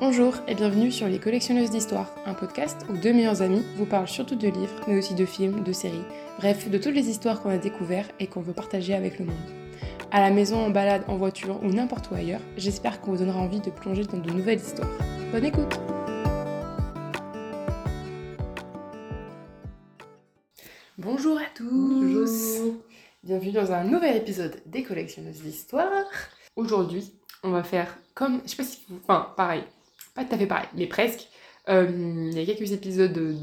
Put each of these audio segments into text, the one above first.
Bonjour et bienvenue sur Les Collectionneuses d'Histoire, un podcast où deux meilleurs amis vous parlent surtout de livres, mais aussi de films, de séries, bref, de toutes les histoires qu'on a découvertes et qu'on veut partager avec le monde. À la maison, en balade, en voiture ou n'importe où ailleurs, j'espère qu'on vous donnera envie de plonger dans de nouvelles histoires. Bonne écoute Bonjour à tous Bienvenue dans un nouvel épisode des Collectionneuses d'Histoire. Aujourd'hui, on va faire comme, je sais pas si vous, enfin pareil, pas tout à fait pareil, mais presque. Euh, il y a quelques épisodes euh,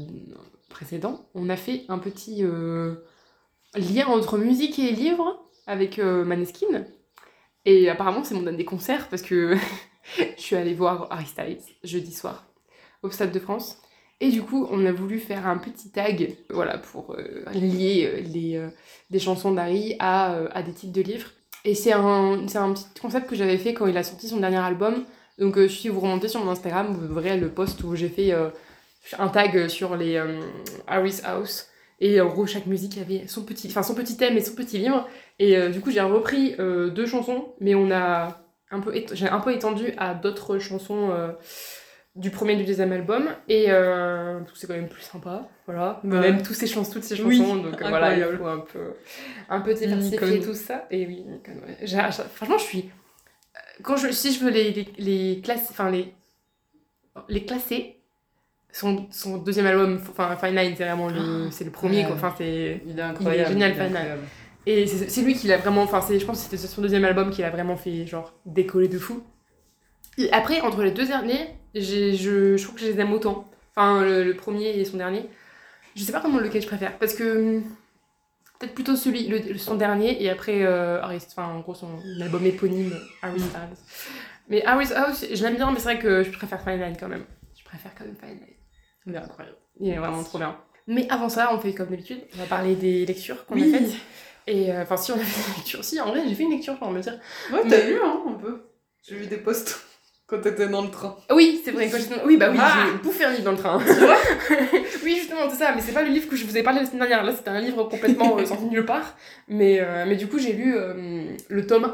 précédents, on a fait un petit euh, lien entre musique et livre avec Maneskin. Et apparemment, c'est mon dernier concert parce que je suis allée voir Harry Styles jeudi soir au Stade de France. Et du coup, on a voulu faire un petit tag voilà, pour lier les, des chansons d'Harry à, à, des titres de livres. Et c'est un, un petit concept que j'avais fait quand il a sorti son dernier album. Donc euh, si vous remontez sur mon Instagram, vous verrez le post où j'ai fait euh, un tag sur les euh, Harry's House. Et en gros, chaque musique avait son petit, enfin, son petit thème et son petit livre. Et du coup, j'ai repris deux chansons, mais on a un peu, j'ai un peu étendu à d'autres chansons du premier et du deuxième album. Et c'est quand même plus sympa. Voilà. Même tous ces chansons, toutes ces chansons. donc voilà, il faut un peu, un peu diversifier tout ça. Et oui, franchement, je suis quand je, si je veux les, les, les classer, enfin les, les classer, son, son deuxième album, enfin Fine Line, c'est vraiment le, ah. c'est le premier, quoi. Enfin, c'est, il est incroyable. génial, Fine Line. Et c'est lui qui l'a vraiment, enfin, je pense que c'était son deuxième album qui l'a vraiment fait, genre, décoller de fou. Et après, entre les deux derniers, je, je trouve que je les aime autant. Enfin, le, le, premier et son dernier. Je sais pas vraiment lequel je préfère, parce que peut-être plutôt celui, le, son dernier, et après, euh, enfin, en gros, son album éponyme, Harry's House. Mais Harry's House, je l'aime bien, mais c'est vrai que je préfère Fine Line quand même. Je préfère quand même Fine Line. Il est incroyable. Il est vraiment trop bien. Mais avant ça, on fait comme d'habitude, on va parler des lectures qu'on a faites. Et euh, enfin, si on a fait des lectures, si, en vrai, j'ai fait une lecture, pour me dire. Ouais, t'as lu, hein, un peu. J'ai vu des posts. Quand t'étais dans le train. Oui, c'est vrai. Quand Oui, bah oui, ah. j'ai bouffé un livre dans le train. oui, justement, c'est ça. Mais c'est pas le livre que je vous ai parlé la semaine dernière. Là, c'était un livre complètement euh, sorti nulle part. Mais, euh, mais du coup, j'ai lu euh, le tome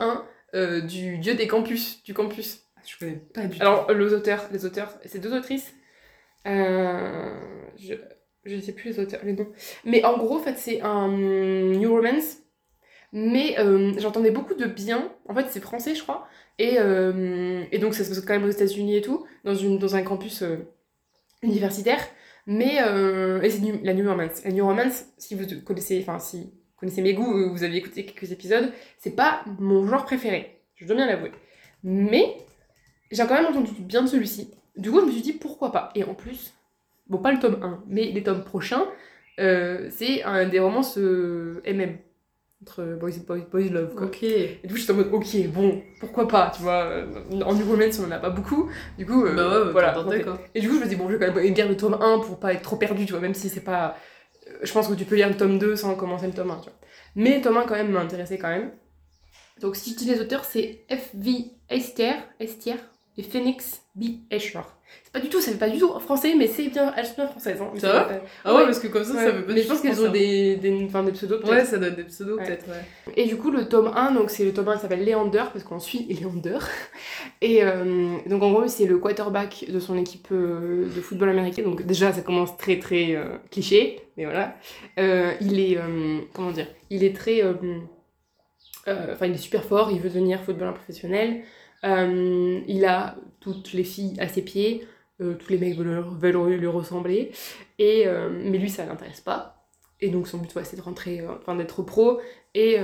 1 du Dieu des campus. Du campus. Ah, je connais pas du tout. Alors, les auteurs, les auteurs, c'est deux autrices. je, je sais plus les auteurs, les noms. Mais en gros, en fait, c'est un New Romance. Mais j'entendais beaucoup de bien. En fait, c'est français, je crois. Et, euh, et, donc ça se passe quand même aux États-Unis et tout, dans, une, dans un campus euh, universitaire. Mais euh, et c'est la New Romance. La New Romance, si vous connaissez, enfin si vous mes goûts, vous avez écouté quelques épisodes, c'est pas mon genre préféré. Je dois bien l'avouer. Mais j'ai quand même entendu bien de celui-ci. Du coup, je me suis dit pourquoi pas? Et en plus, bon, pas le tome 1, mais les tomes prochains, c'est des romances MM entre Boys, Boys, Boys Love. Quoi. Ok. Et du coup, j'étais en mode, ok, bon, pourquoi pas, tu vois. Euh, en New Romance, on en a pas beaucoup. Du coup, euh, bah ouais, voilà. quoi. Et du coup, je me dis, bon, je vais quand même lire le tome 1 pour pas être trop perdu, tu vois, même si c'est pas. Euh, je pense que tu peux lire le tome 2 sans commencer le tome 1, tu vois. Mais le tome 1, quand même, m'intéressait quand même. Donc, si je dis les auteurs, c'est F.V. Estière, Estière et Phoenix B. Escher. C'est pas du tout, ça fait pas du tout en français, mais c'est bien, elles sont bien françaises. Hein. Ça va Ah ouais, parce que comme ça, ça veut pas Mais je pense qu'elles ont des, des, enfin, des pseudos peut-être. Ouais, ça doit être des pseudos peut-être, ouais. Et du coup, le tome 1, donc c'est le tome 1 qui s'appelle Leander, parce qu'on suit Leander. Et euh, donc en gros, c'est le quarterback de son équipe euh, de football américain. Donc déjà, ça commence très très euh, cliché, mais voilà. il est, comment dire, il est très. Enfin, il est super fort, il veut devenir footballeur professionnel. Euh, il a toutes les filles à ses pieds, euh, tous les mecs veulent, lui ressembler, et, euh, mais lui ça l'intéresse pas. Et donc son but c'est de rentrer, enfin d'être pro, et,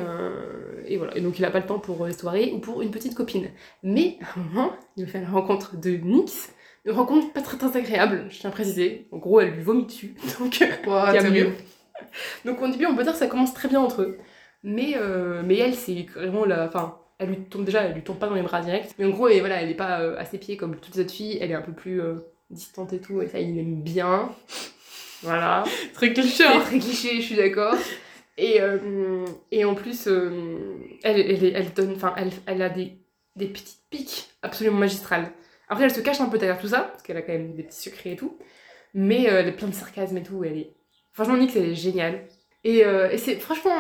et, voilà. Et donc il a pas le temps pour les soirées ou pour une petite copine. Mais à un moment, il fait la rencontre de Nix, une rencontre pas très très agréable, je tiens à préciser. En gros, elle lui vomit dessus, donc wow, mieux. Donc au début, on peut dire que ça commence très bien entre eux. Mais, mais elle, c'est vraiment la. Enfin, elle lui tombe déjà, elle lui tombe pas dans les bras direct. Mais en gros, et voilà, elle est pas euh, à ses pieds comme toutes les autres filles, elle est un peu plus euh, distante et tout, et ça, il aime bien. Voilà. très cliché. Hein. Très cliché, je suis d'accord. Et, euh, et en plus, elle, elle, elle, donne, enfin, elle, elle a des, des petites piques absolument magistrales. Après, elle se cache un peu derrière tout ça, parce qu'elle a quand même des petits secrets et tout. Mais elle est plein de sarcasme et tout. Elle est... Franchement, Nix, elle est géniale. Et, et c'est franchement,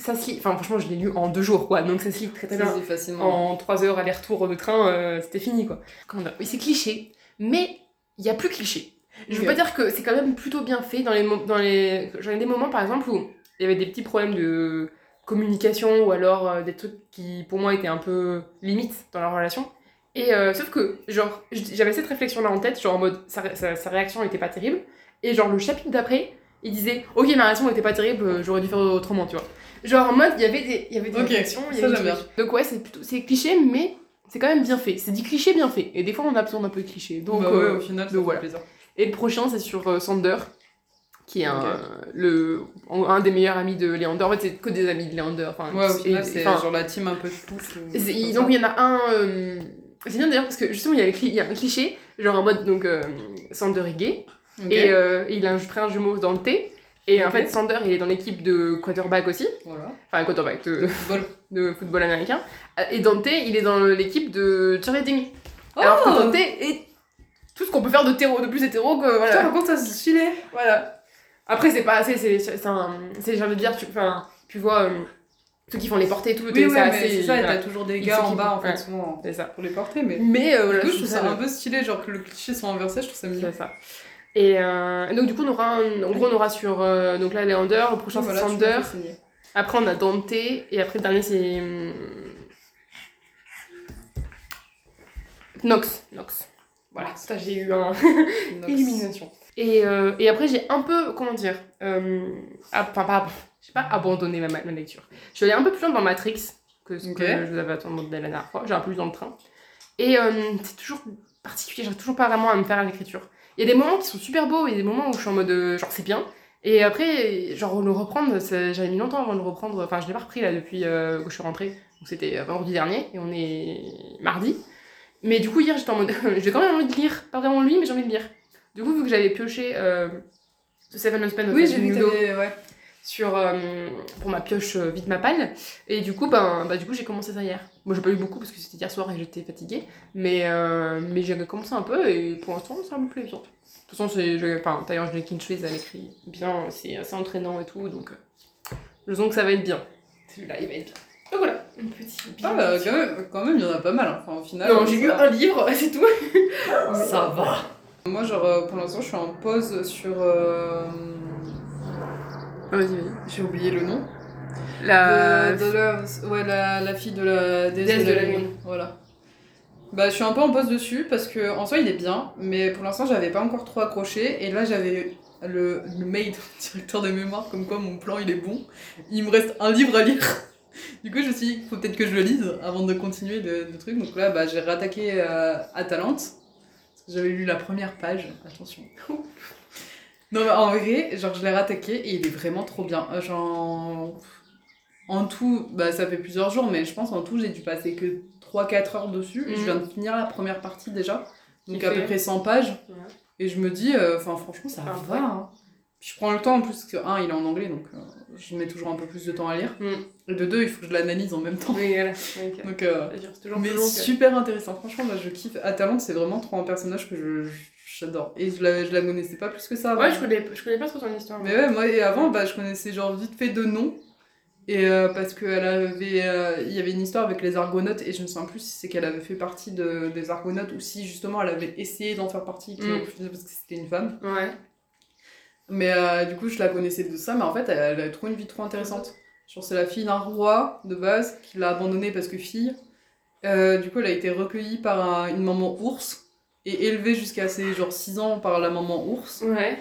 ça se lit. Enfin, franchement, je l'ai lu en deux jours, quoi. Donc ça se lit très très Ça bien. se dit facilement. En trois heures aller-retour de train, euh, c'était fini, quoi. Comment dire Oui, c'est cliché, mais il y a plus cliché. Je veux pas dire que c'est quand même plutôt bien fait dans les dans les j'en ai des moments par exemple où il y avait des petits problèmes de communication ou alors euh, des trucs qui pour moi étaient un peu limites dans leur relation et euh, sauf que genre j'avais cette réflexion là en tête genre en mode sa, ré- sa, sa réaction était pas terrible et genre le chapitre d'après il disait ok ma réaction était pas terrible j'aurais dû faire autrement tu vois genre en mode il y avait des il y avait des Ok, réactions il y avait des donc ouais c'est plutôt c'est cliché mais c'est quand même bien fait c'est dit cliché bien fait et des fois on a besoin d'un peu de cliché donc bah ouais, euh, au final, ça donc fait voilà. plaisir. et le prochain, c'est sur euh, Sander, qui est un, le, un des meilleurs amis de Leander. En fait, c'est que des amis de Leander. Enfin, Ouais, au et- final, c'est genre la team un peu tous. ou- donc il y en a un. euh, c'est bien d'ailleurs parce que justement, il y a, les cli- il y a un cliché, genre en mode donc Sander est gay, et il a un frère jumeau dans le T. Et en fait, Sander, il est dans l'équipe de quarterback aussi, Voilà. enfin quarterback de, football. de football américain. Et Dante, il est dans l'équipe de cheerleading. Alors que Oh Dante est tout ce qu'on peut faire de, terreau, de plus hétéro que voilà. Putain, par contre, ça se stylé. Voilà. Après, c'est pas assez, c'est c'est un. C'est, j'ai envie de dire, tu, tu vois, euh, ceux qui font les portées et tout, Oui, c'est ouais, mais assez. c'est ça, voilà, t'as toujours des gars en bas, en fait, ouais. souvent, c'est ça. pour les porter, mais... Mais euh, coup, je trouve ça bien. un peu stylé, genre que le cliché soit inversé, je trouve ça mignon. C'est ça. Et, euh, donc, du coup, on aura, un- en gros, on aura sur. euh, donc là, Leander, le prochain, c'est Sander. Après, on a Dante, et après, le dernier, c'est. hum, Nox. Nox. Voilà, ça, j'ai eu un. Illumination. Et, euh, et après, j'ai un peu, comment dire, euh, enfin, pas, j'ai pas abandonné ma, ma lecture. Je suis allée un peu plus loin dans Matrix que ce que je vous avais attendu la dernière fois. J'ai un peu lu dans le train. Et euh, c'est toujours particulier, j'arrive toujours pas vraiment à me faire à l'écriture. Il y a des moments qui sont super beaux, il y a des moments où je suis en mode, euh, genre, c'est bien. Et après, genre, le reprendre, j'avais mis longtemps avant de le reprendre. Enfin, je l'ai pas repris là depuis euh, que je suis rentrée. Donc, c'était euh, vendredi dernier, et on est mardi. Mais du coup, hier, j'étais en mode, j'ai quand même envie de lire. Pas vraiment lui, mais j'ai envie de lire. Du coup, vu que j'avais pioché euh, The Seven Husbands of Oui, j'ai vu que. Ouais. Sur, euh, pour ma pioche euh, vite ma palle, et du coup, ben, bah, du coup, j'ai commencé ça hier. Moi, j'ai pas lu beaucoup parce que c'était hier soir et j'étais fatiguée, mais, euh, mais j'ai commencé un peu et pour l'instant, ça me plaît bien. De toute façon, c'est, je- enfin, d'ailleurs, Jacqueline Schweiz, elle écrit bien, c'est assez entraînant et tout, donc euh, je sens que ça va être bien. Celui-là, il va être bien. Donc voilà, une petite Ah, bah, quand même, quand même, il y en a pas mal. Enfin, au final... Non, j'ai lu un livre, c'est tout. Ça va. Moi, genre, pour l'instant, je suis en pause sur... Vas-y, vas-y. J'ai oublié le nom. La... De- de la- Ouais, la, la fille de la déesse de, la lune. Voilà. Bah, je suis un peu en pause dessus parce que en soi il est bien, mais pour l'instant j'avais pas encore trop accroché. Et là j'avais le, le maid, directeur de mémoire, comme quoi mon plan il est bon. Il me reste un livre à lire. Du coup, je me suis dit, faut peut-être que je le lise avant de continuer de, de trucs. Donc là, bah, j'ai réattaqué euh, Atalante. Parce que j'avais lu la première page. Attention. non, mais en vrai, genre, je l'ai réattaqué et il est vraiment trop bien. Euh, Genre, en tout, bah, ça fait plusieurs jours, mais je pense en tout, j'ai dû passer que 3-4 heures dessus. Et je viens de finir la première partie déjà. Donc à peu près 100 pages. Ouais. Et je me dis, euh, enfin, franchement, ça Ah, va. ouais. hein. Puis je prends le temps en plus, parce que, un, il est en anglais, donc euh, je mets toujours un peu plus de temps à lire. Mm. Et de deux, il faut que je l'analyse en même temps. Oui, voilà. Ok. Donc, euh, toujours mais long super intéressant. Franchement, moi, je kiffe. Atalante, c'est vraiment trop un personnage que je j'adore. Et je la, je la connaissais pas plus que ça. Ouais, je connais, je connais pas trop son histoire. Mais ouais, moi, et avant, bah, je connaissais genre vite fait de nom. Et euh, parce qu'elle avait. euh, Il y avait une histoire avec les Argonautes, et je me souviens plus si c'est qu'elle avait fait partie de, des Argonautes ou si justement elle avait essayé d'en faire partie, Mm. refusé parce que c'était une femme. Ouais. Mais euh, du coup, je la connaissais de ça, mais en fait, elle, elle a trop une vie trop intéressante. Genre, c'est la fille d'un roi de base qui l'a abandonnée parce que fille. Euh, du coup, elle a été recueillie par un- une maman ours et élevée jusqu'à ses genre 6 ans par la maman ours Ouais.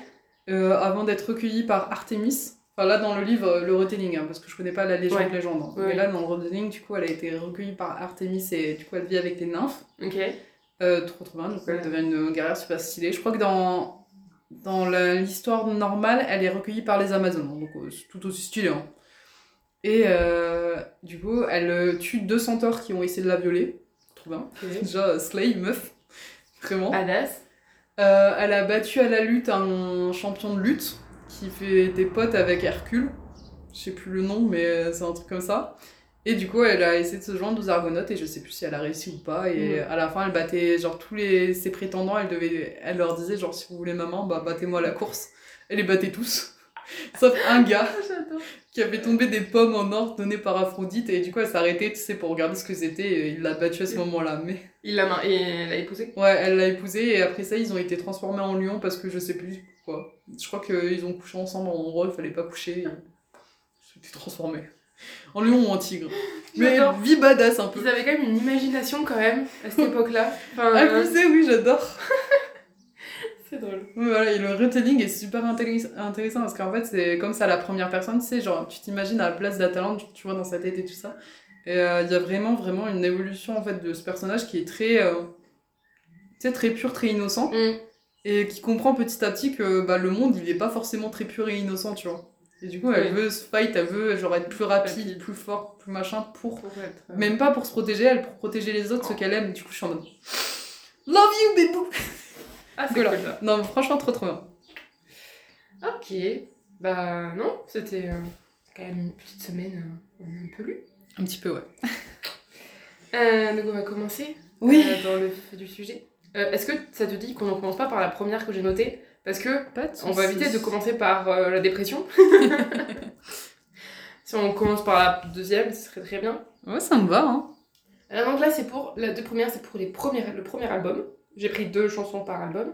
euh, avant d'être recueillie par Artemis. Enfin, là, dans le livre, le retelling, hein, parce que je connais pas la légende, Ouais. légende. hein. Ouais. Mais là, dans le retelling, du coup, elle a été recueillie par Artemis et du coup, elle vit avec des nymphes. Ok. Euh, trop trop bien, donc elle devient une guerrière super stylée. Je crois que dans, dans l'histoire normale, elle est recueillie par les Amazones, donc euh, c'est tout aussi stylé. hein. Et euh, du coup, elle euh, tue deux centaures qui ont essayé de la violer. Trop bien. Déjà, euh, Slay, meuf. Vraiment. Badass. Euh, elle a battu à la lutte un champion de lutte qui fait des potes avec Hercule. Je sais plus le nom, mais euh, c'est un truc comme ça. Et du coup, elle a essayé de se joindre aux Argonautes et je sais plus si elle a réussi ou pas. Et à la fin, elle battait genre tous les, ses prétendants. Elle, devait, elle leur disait genre si vous voulez maman, bah battez-moi à la course. Elle les battait tous. Sauf un gars. Qui avait tombé des pommes en or données par Aphrodite et du coup elle s'est arrêtée, tu sais, pour regarder ce que c'était et il l'a battue à ce moment-là. Mais Il l'a et elle l'a épousé. ouais, elle l'a épousé et après ça ils ont été transformés en lion parce que je sais plus quoi. Je crois qu'ils ont couché ensemble en rôle, fallait pas coucher. Ils s'étaient transformés. En lion ou en tigre. Mais vie badass un peu. Ils avaient quand même une imagination quand même à cette époque-là. Enfin, Abusé, oui, j'adore. c'est drôle. Voilà, et le retelling est super intéressant parce qu'en fait, c'est comme ça la première personne, tu sais, genre, tu t'imagines à la place d'Atalante, tu, vois dans sa tête et tout ça. Et euh, il y a vraiment, vraiment une évolution en fait de ce personnage qui est très, euh, tu sais, très pur, très innocent Mm. et qui comprend petit à petit que bah, le monde il est pas forcément très pur et innocent, tu vois. Et du coup, elle Oui. veut se fight, elle veut genre être plus rapide, plus fort, plus machin pour. Pour être, euh, Même pas pour se protéger, elle pour protéger les autres, ceux qu'elle aime. Du coup, je suis en mode. Love you, bébou! Ah, c'est cool ça. Non, franchement, trop trop bien. Ok. Bah non, c'était euh, quand même une petite semaine euh, un peu lu. Un petit peu, ouais. Euh, donc on va commencer Oui. euh, dans le vif du sujet. Est-ce que ça te dit qu'on ne commence pas par la première que j'ai notée? Parce que on va éviter de commencer par la dépression. si on commence par la deuxième, ce serait très bien. Ouais, ça me va, hein. Alors donc là, c'est pour la deux premières, c'est pour les premières, le premier album. J'ai pris deux chansons par album.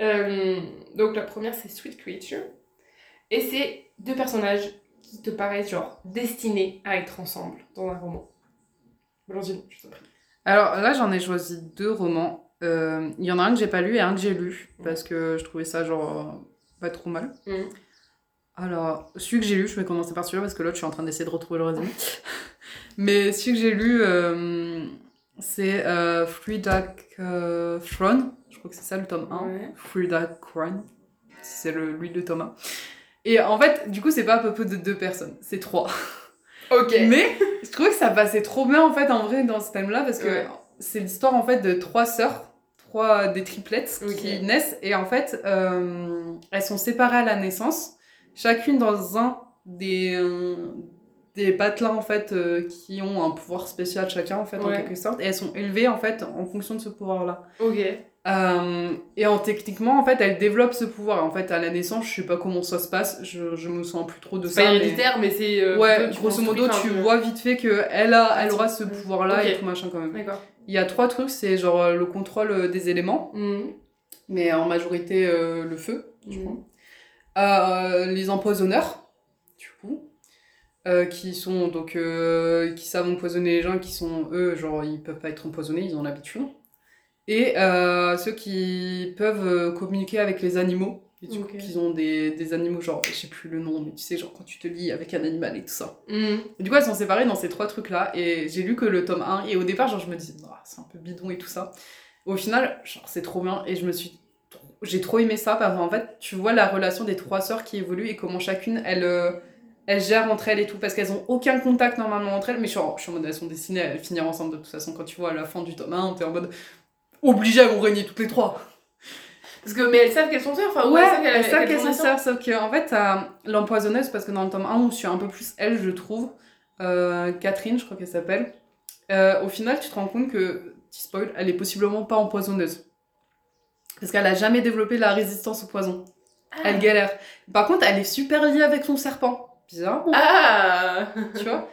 Euh, donc la première, c'est Sweet Creature, et c'est deux personnages qui te paraissent genre destinés à être ensemble dans un roman. Allons-y, je t'en prie. Alors là, j'en ai choisi deux romans. Euh, Il y en a un que j'ai pas lu et un que j'ai lu parce que je trouvais ça genre pas trop mal. Mhm. Alors, celui que j'ai lu, je vais commencer par celui-là parce que l'autre, je suis en train d'essayer de retrouver le résumé. Mais celui que j'ai lu, euh, c'est euh, Free Dark euh, Throne. Je crois que c'est ça le tome 1. Ouais. Free Dark Crown. C'est le, lui le tome 1. Et en fait, du coup, c'est pas à propos de deux personnes, c'est trois. Ok. Mais je trouvais que ça passait trop bien en fait en vrai dans ce thème-là parce que Ouais. c'est l'histoire en fait de trois sœurs, trois des triplettes qui naissent et en fait euh, elles sont séparées à la naissance, chacune dans un des euh, des patelins en fait euh, qui ont un pouvoir spécial chacun en fait en quelque sorte et elles sont élevées en fait en fonction de ce pouvoir-là. Ok. Euh, et en techniquement en fait elles développent ce pouvoir. En fait à la naissance je sais pas comment ça se passe, je je me souviens plus trop de ça. pas mais- héréditaire, mais c'est. euh, Ouais, grosso modo, tu vois vite fait que elle a, elle aura ce pouvoir-là Ok. et tout machin quand même. Il y a trois trucs, c'est genre le contrôle des éléments, Mhm. mais en majorité le feu. Euh, les empoisonneurs, du coup, euh, qui sont donc euh, qui savent empoisonner les gens, qui sont eux, genre ils peuvent pas être empoisonnés, ils ont l'habitude. Et euh, ceux qui peuvent communiquer avec les animaux. Et du Ok. coup, qu'ils ont des, des animaux, genre, je sais plus le nom, mais tu sais, genre quand tu te lis avec un animal et tout ça. Et du coup, elles sont séparées dans ces trois trucs-là. Et j'ai lu que le tome 1. Et au départ, genre, je me disais, Ah, c'est un peu bidon et tout ça. Au final, genre, c'est trop bien. Et je me suis. J'ai trop aimé ça parce qu'en fait, tu vois la relation des trois sœurs qui évolue et comment chacune, elle, euh, elle gère entre elles et tout. Parce qu'elles ont aucun contact normalement entre elles. Mais je suis en, je suis en mode, elles sont destinées à finir ensemble de toute façon. Quand tu vois à la fin du tome 1, t'es en mode. Obligées, elles vont régner toutes les trois. Parce que, mais elles savent qu'elles sont sœurs, enfin, Ouais, elles elles savent qu'elles sont sœurs, sauf que en fait, t'as l'empoisonneuse, parce que dans le tome 1, où je suis un peu plus elle, je trouve, euh, Catherine, je crois qu'elle s'appelle, euh, au final, tu te rends compte que, petit spoil, elle est possiblement pas empoisonneuse. Parce qu'elle a jamais développé la résistance au poison. Elle galère. Par contre, elle est super liée avec son serpent. Bizarre, Ah tu vois.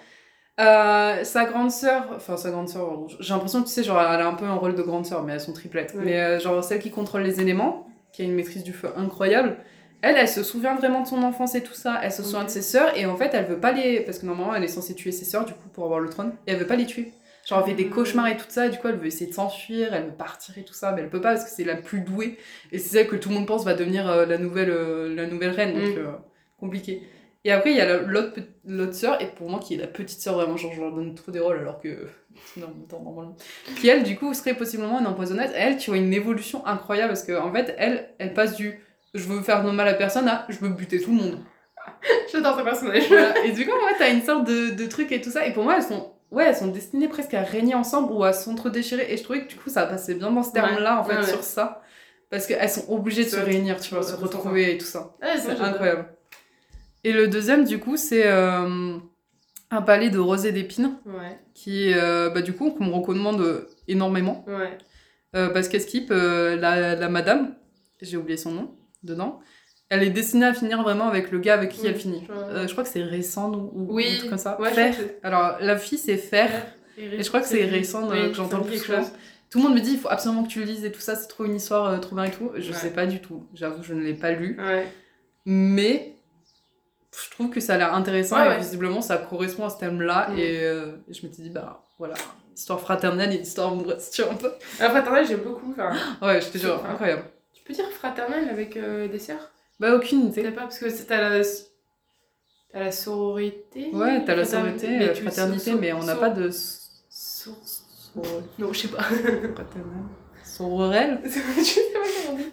Euh, sa grande sœur, enfin sa grande sœur, j'ai l'impression que tu sais, genre elle a un peu un rôle de grande sœur, mais elles sont triplettes. Ouais. Mais euh, genre celle qui contrôle les éléments, qui a une maîtrise du feu incroyable, elle, elle se souvient vraiment de son enfance et tout ça. Elle se souvient de ses sœurs et en fait elle veut pas les, parce que normalement elle est censée tuer ses sœurs du coup pour avoir le trône, et elle veut pas les tuer. Genre elle fait des Mhm. cauchemars et tout ça, et du coup elle veut essayer de s'enfuir, elle veut partir et tout ça, mais elle peut pas parce que c'est la plus douée et c'est celle que tout le monde pense va devenir euh, la nouvelle, la nouvelle reine, donc euh, compliqué. Et après, il y a la- l'autre sœur, et pour moi, qui est la petite sœur, vraiment, genre, je leur donne trop des rôles, alors que. Non, temps, normalement. Qui, elle, du coup, serait possiblement une empoisonneuse. Elle, tu vois une évolution incroyable, parce qu'en en fait, elle, elle passe du je veux faire de mal à personne à je veux buter tout le monde. J'adore ce personnage. Voilà. Et du coup, en fait, t'as une sorte de, de truc et tout ça, et pour moi, elles sont. Ouais, elles sont destinées presque à régner ensemble ou à s'entre-déchirer. Et je trouvais que du coup, ça passait bien dans ce Ouais. terme-là, en fait, Ouais, ouais. sur ça. Parce qu'elles sont obligées de se réunir, tu vois, se retrouver et tout ça. C'est incroyable. Et le deuxième, du coup, c'est euh, un palais de rosée d'épines, Ouais, qui, euh, bah, du coup, qu'on me recommande énormément. ouais. Euh, parce qu'elle skip euh, la, la madame, j'ai oublié son nom, dedans. Elle est destinée à finir vraiment avec le gars avec qui Oui, elle finit. je. Euh, crois que c'est récent ou, ou Oui, un truc comme ça. Fer. Alors, la fille, c'est Fer. Et je crois que c'est récent euh, Oui, que j'entends plus souvent. Tout le monde me dit il faut absolument que tu le lises et tout ça, c'est trop une histoire euh, trop bien et tout. Je sais pas du tout, j'avoue, je ne l'ai pas lu. Ouais. Mais je trouve que ça a l'air intéressant Ouais, et ouais. visiblement ça correspond à ce thème-là. Mm. Et euh, je m'étais dit, bah voilà, histoire fraternelle et histoire amoureuse, tu vois un peu. La fraternelle, j'aime beaucoup. Enfin, Ouais, je te jure, incroyable. tu peux dire fraternelle avec euh, des sœurs? Bah, aucune idée. T'as pas Parce que t'as la... T'as la sororité. Ouais, t'as la sororité, mais tu- fraternité, mais on n'a pas de. Non, je sais pas. Fraternelle. Sororelle je sais pas comment on dit.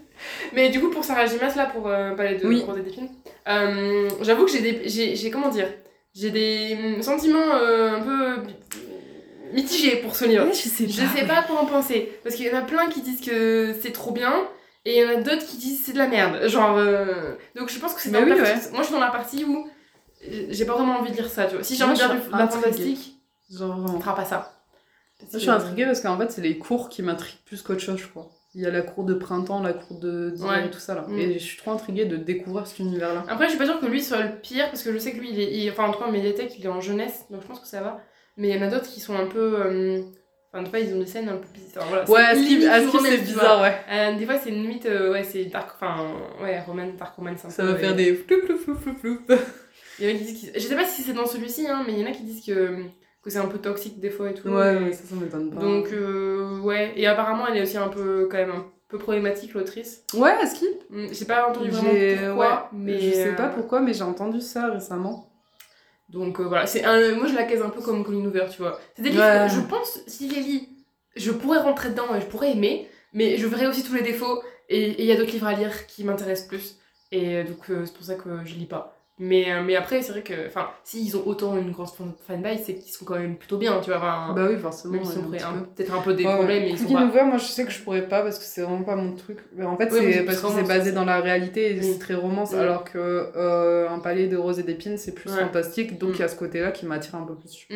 Mais du coup, pour Sarah Gimas, là, pour euh, parler de Oui. Et d'épines, euh, j'avoue que j'ai des. J'ai, comment dire J'ai des sentiments euh, un peu mitigés pour ce livre. je sais Je sais pas quoi en penser. Parce qu'il y en a plein qui disent que c'est trop bien. Et il y en a d'autres qui disent que c'est de la merde. Genre. euh, Donc je pense que c'est Bah oui, partie- Moi je suis dans la partie où j'ai pas vraiment envie de lire ça, tu vois. Si j'ai envie de lire de la fantastique, Genre on fera pas ça. Moi, je suis intriguée parce qu'en fait, c'est les cours qui m'intriguent plus qu'autre chose, je crois. Il y a la cour de printemps, la cour de d'hiver Ouais. et tout ça là. Mm. Et je suis trop intriguée de découvrir cet univers-là. Après, je suis pas sûre que lui soit le pire parce que je sais que lui, il est. il- Enfin, en tout cas, en médiathèque, il est en jeunesse donc je pense que ça va. Mais il y en a d'autres qui sont un peu. euh, Enfin, des fois, ils ont des scènes un peu bizarres. Voilà, Ouais, c'est à ce bizarre, ouais. Euh, des fois, c'est une limite. euh, ouais, c'est dark. Enfin, ouais, romance, dark romance. Ça peu, va faire des flou flou flou flou flou. Il y en a qui disent qu'ils- Je sais pas si c'est dans celui-ci, hein, mais il y en a qui disent que, que c'est un peu toxique des fois et tout. Ouais, ça, ça m'étonne pas. Donc, euh, ouais. Et apparemment, elle est aussi un peu, quand même, un peu problématique, l'autrice. Ouais, à Skip. Hmm, J'ai pas entendu vraiment pourquoi, ouais, mais. Je sais pas euh, pourquoi, mais j'ai entendu ça récemment. Donc euh, voilà, c'est un... moi je la case un peu comme Colin Hoover, tu vois. C'est des livres, Ouais. je pense, si je les lis, je pourrais rentrer dedans et je pourrais aimer, mais je verrai aussi tous les défauts et il y a d'autres livres à lire qui m'intéressent plus. Et donc euh, c'est pour ça que je lis pas. Mais, euh, mais après, c'est vrai que, enfin, s'ils ont autant une grosse fan- fanbase, c'est qu'ils sont quand même plutôt bien, tu vois. Bah oui, forcément. même s'ils ont peut-être un peu des Ouais, problèmes, ouais. mais ils sont pas. Moi je sais que je pourrais pas parce que c'est vraiment pas mon truc. Mais en fait, c'est parce que c'est basé dans la réalité et Oui. c'est très romance, Oui. alors que euh, Un palais de roses et d'épines, c'est plus fantastique, donc Mm. il y a ce côté-là qui m'attire un peu plus.